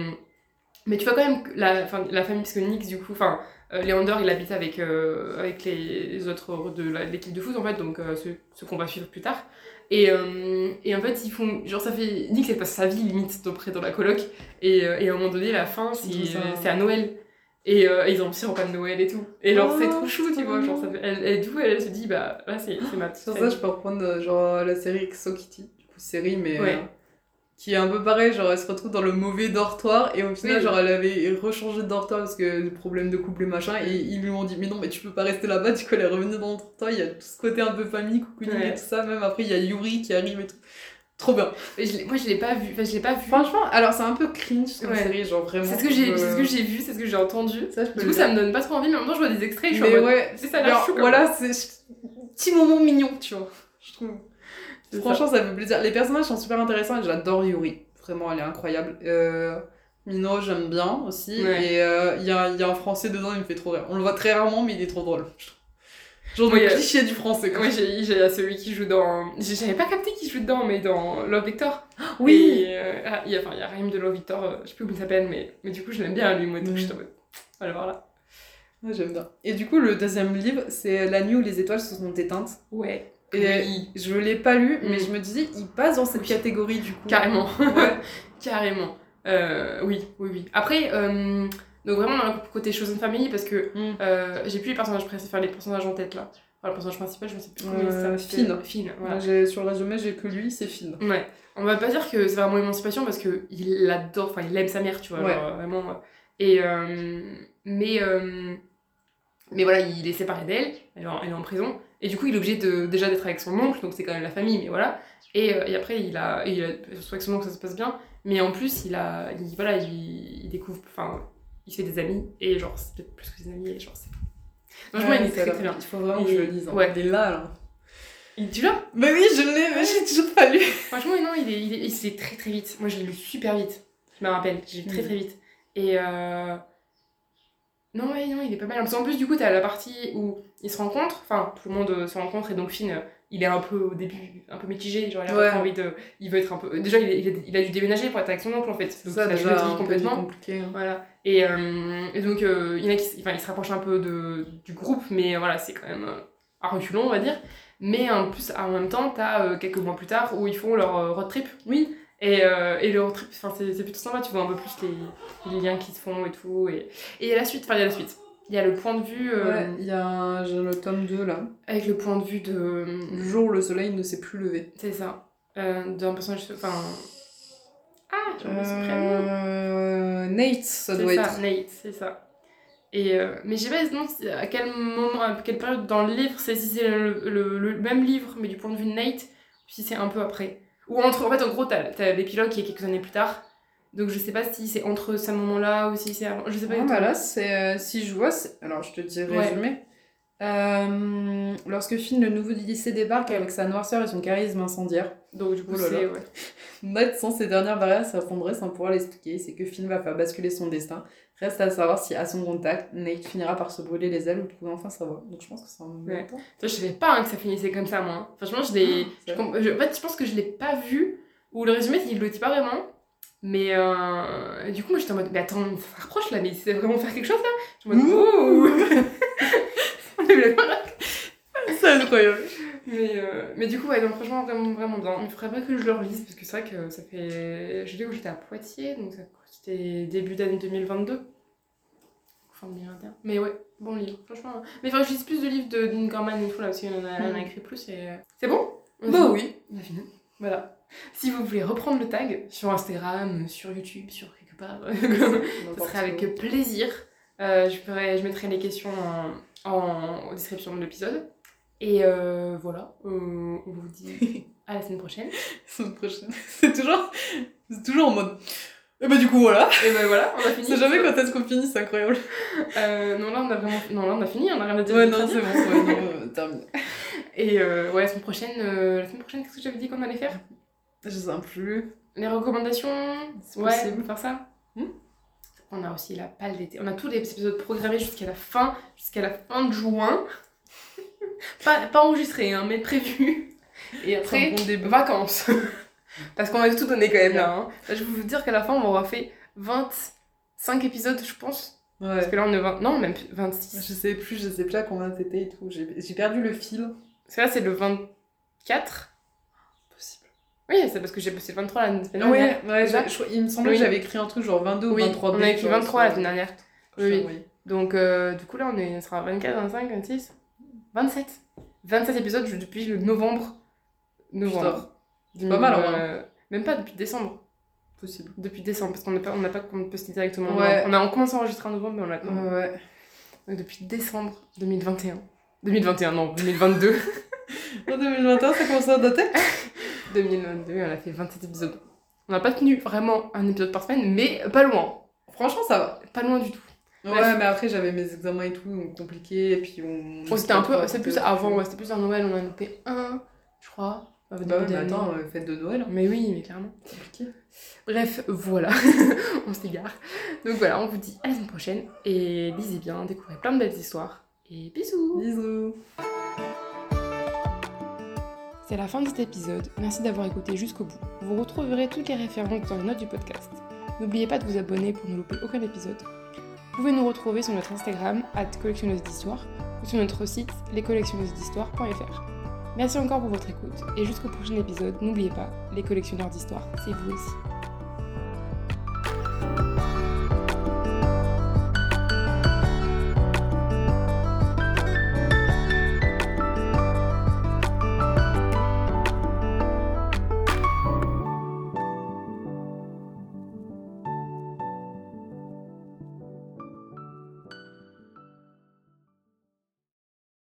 mais tu vois quand même la, la famille, parce que Nix, du coup, enfin, euh, Leander, il habite avec, euh, avec les autres de de l'équipe de foot, en fait, donc euh, ceux, ceux qu'on va suivre plus tard. Et, euh, et en fait, ils font. Genre, ça fait. Nix, elle passe sa vie limite d'auprès dans la coloc. Et, euh, et à un moment donné, la fin, c'est à Noël. Et euh, ils ont aussi repas de Noël et tout. Et genre, Oh, c'est trop chou, tu vois. Genre, ça mignon. fait, elle, elle, du coup, elle, se dit, bah, là, c'est ma petite Sur ça, je peux reprendre genre la série So Kitty, du coup série, mais Ouais. euh, qui est un peu pareil, genre elle se retrouve dans le mauvais dortoir et au final, Oui. genre elle avait rechangé de dortoir parce que des problèmes de couple et machin, et ils lui ont dit mais non, mais tu peux pas rester là-bas, du coup elle est revenue dans le dortoir, il y a tout ce côté un peu famille, cocooning Ouais. et tout ça, même après il y a Yuri qui arrive et tout. Trop bien. Mais je moi, je l'ai pas vu. Enfin, je l'ai pas vu. Franchement, alors c'est un peu cringe comme Ouais. série, genre vraiment. C'est ce que j'ai c'est ce que j'ai vu, c'est ce que j'ai entendu. Ça, je peux Du coup, ça me donne pas trop envie, mais en même temps, je vois des extraits et je suis en Mais mode. ouais, c'est ça, chou, voilà, c'est petit moment mignon, tu vois, je trouve. Franchement, ça. fait plaisir. Les personnages sont super intéressants et j'adore Yuri. Vraiment, elle est incroyable. Euh, Mino, j'aime bien aussi. Ouais. Et euh, il y, a, y a un français dedans, il me fait trop rire. On le voit très rarement, mais il est trop drôle. je. Genre Oui, le euh, cliché du français, quoi. Moi, j'ai j'ai celui qui joue dans. J'avais pas capté qui joue dedans, mais dans Love Victor. Oui Et, euh, ah, il y a, enfin, il y a Raïm de Love Victor, je sais plus comment il s'appelle, mais, mais du coup, je l'aime bien lui, moi. Donc, Mm. je suis en mode. On va le voir là. Ouais, J'aime bien. Et du coup, le deuxième livre, c'est La nuit où les étoiles se sont éteintes. Ouais. Et Oui. je l'ai pas lu, mais Mm. je me disais, il passe dans cette Oui. catégorie du coup. Carrément. Ouais. Carrément. Euh, oui, oui, oui. Après, euh, donc vraiment dans le côté Chosen Family, parce que Mm. euh, j'ai plus les personnages enfin les personnages en tête là. Enfin, le personnage principal, je ne sais plus comment il Euh, s'appelle. Finn. Finn, voilà. J'ai- sur le résumé, j'ai que lui, c'est Finn. Ouais. On va pas dire que c'est vraiment émancipation parce que il adore, enfin il aime sa mère, tu vois, Ouais. genre, vraiment. Et mais mais voilà, il est séparé d'elle, elle, est en- elle est en prison et du coup il est obligé de déjà d'être avec son oncle, donc c'est quand même la famille, mais voilà. Et, euh, et après il a, il a surtout avec son oncle ça se passe bien, mais en plus il a, il, voilà, il, il découvre, enfin il se fait des amis et genre c'est peut-être plus que des amis et genre c'est Franchement, Ouais, il est très très bien. Il faut vraiment que je le lise. hein. ouais. Il est là, là. Et tu l'as Bah oui, je l'ai, mais j'ai toujours pas lu. Franchement, non, il est, il est, il s'est très très vite. Moi, je l'ai lu super vite. Je me rappelle, j'ai lu très Mm. très vite. Et euh... non, ouais, non, il est pas mal. Parce qu'en plus, du coup, t'as la partie où ils se rencontrent. Enfin, tout le monde euh, se rencontre et donc Finn, euh, il est un peu au début un peu mitigé. Genre, il a Ouais. pas trop envie de, il veut être un peu. Déjà, il, est- il, a dû déménager pour être avec son oncle en fait. Donc, ça, déjà, vie complètement. compliqué. hein. Voilà. Et, euh, et donc, euh, il y en a qui enfin, il se rapproche un peu de, du groupe, mais voilà, c'est quand même à reculons, on va dire. Mais en plus, en même temps, t'as euh, quelques mois plus tard où ils font leur road trip. Oui. Et, euh, et le road trip, c'est plutôt sympa, tu vois un peu plus les, les liens qui se font et tout. Et il y a la suite, enfin, il y a la suite. Il y a le point de vue, euh, Ouais, il y a le tome 2 là. avec le point de vue de. Le jour où le soleil ne s'est plus levé. C'est ça. Euh, D'un personnage. Enfin. Ah, prénom. Euh, Nate, ça doit ça, être. Nate, c'est ça. Et euh, mais je sais pas non, à quel moment, à quelle période dans le livre, c'est si c'est le, le- le même livre, mais du point de vue de Nate, ou si c'est un peu après. Ou entre, en fait, en gros, t'as t'as l'épilogue qui est quelques années plus tard. Donc je sais pas si c'est entre ce moment-là ou si c'est avant. Je sais pas. Ah, du bah là, c'est. euh, si je vois, alors je te dis Ouais. résumé. Euh, lorsque Finn, le nouveau lycée, débarque avec sa noirceur et son charisme incendiaire, Donc du coup, Oh. Ouais. Nate, sans ses dernières barrières, s'affondrait sans pouvoir l'expliquer. C'est que Finn va faire basculer son destin. Reste à savoir si, à son contact, Nate finira par se brûler les ailes ou trouver enfin sa voie. Donc je pense que c'est un Ouais. Ça, je savais pas hein, que ça finissait comme ça, moi. Franchement, je l'ai. je- En fait, je pense que je l'ai pas vu, ou le résumé, il le dit pas vraiment. Mais euh, du coup, moi j'étais en mode, mais attends, ça rapproche là, mais c'est vraiment faire quelque chose là? Je en mode, ouh On a eu la C'est incroyable. mais, euh, mais du coup, ouais, non, franchement, vraiment, vraiment bien. Il faudrait pas que je le relise, parce que c'est vrai que ça fait. Je dis où? J'étais à Poitiers, donc ça- c'était début d'année 2022. Fin 2021. Mais ouais, bon livre, franchement. Mais que je lise plus de livres de Dean Gorman et tout là, aussi, on en a, on a écrit plus et. euh, C'est bon? Bah fini oui. on a fini. Voilà. Si vous voulez reprendre le tag sur Instagram, sur YouTube, sur quelque part, ce serait avec plaisir. Euh, je, ferai, je mettrai les questions en, en, en description de l'épisode. Et euh, voilà, euh, on vous dit à la semaine prochaine. semaine prochaine. C'est toujours, c'est toujours en mode. Et bah du coup voilà. Et ben voilà, on a fini. C'est jamais quand est-ce qu'on finit, c'est incroyable. Euh, non, là on a vraiment. Non, là on a fini, on a rien à dire. Ouais, non, c'est bon, ouais, non, euh, terminé. Et euh, ouais, la semaine prochaine, euh, la semaine prochaine, qu'est-ce que j'avais dit qu'on allait faire? Je sais plus. Les recommandations C'est Ouais, possible. on peut faire ça Hmm? On a aussi la palle d'été. On a tous les épisodes programmés jusqu'à la fin, jusqu'à la fin de juin. pas, pas enregistrés, hein, mais prévus. Et après, vacances. Parce qu'on va tout donner quand même là. hein. Là, Je vais vous dire qu'à la fin, on aura fait 25 épisodes, je pense. Parce Ouais. que là, on est 20... Non, même plus, 26. Je sais plus, je sais plus à combien t'étais et tout. J'ai perdu le fil. Parce que là, c'est le 24. Possible. Oui, c'est parce que j'ai bossé le 23 la semaine dernière. Ouais, ouais, je- il me semblait Oui. que j'avais écrit un truc genre 22 ou Oui, 23 on a écrit 23 la semaine dernière. Oui, oui. Donc, euh, du coup, là, on est, sera 24, 25, 26, 27. 27 épisodes depuis le novembre. Novembre. C'est pas mal, en vrai. Euh, Même pas depuis décembre. Possible. Depuis décembre, parce qu'on n'a pas, on n'a pas posté directement. Ouais. On a on commence à enregistrer en novembre, mais on l'a. Ouais. Donc, depuis décembre 2021. 2021, non, 2022. En 2021, ça commence à dater 2022, on a fait 27 épisodes. On n'a pas tenu vraiment un épisode par semaine, mais pas loin. Franchement, ça va. Pas loin du tout. Ouais, mais après, j'avais mes examens et tout, donc compliqué. Et puis, on. Oh, c'était un peu, c'est plus avant, ouais, c'était plus à Noël, on a loupé un, je crois. Début Bah ouais, mais d'année. attends, euh, fête de Noël. Mais oui, mais clairement. Compliqué. Bref, voilà, on s'égare. Donc voilà, on vous dit à la semaine prochaine et lisez bien, découvrez plein de belles histoires et bisous. Bisous. C'est la fin de cet épisode, merci d'avoir écouté jusqu'au bout. Vous retrouverez toutes les références dans les notes du podcast. N'oubliez pas de vous abonner pour ne louper aucun épisode. Vous pouvez nous retrouver sur notre Instagram, collectionneuse d'histoire, ou sur notre site lescollectionneused'histoire.fr. Merci encore pour votre écoute, et jusqu'au prochain épisode, n'oubliez pas, les collectionneurs d'histoire, c'est vous aussi.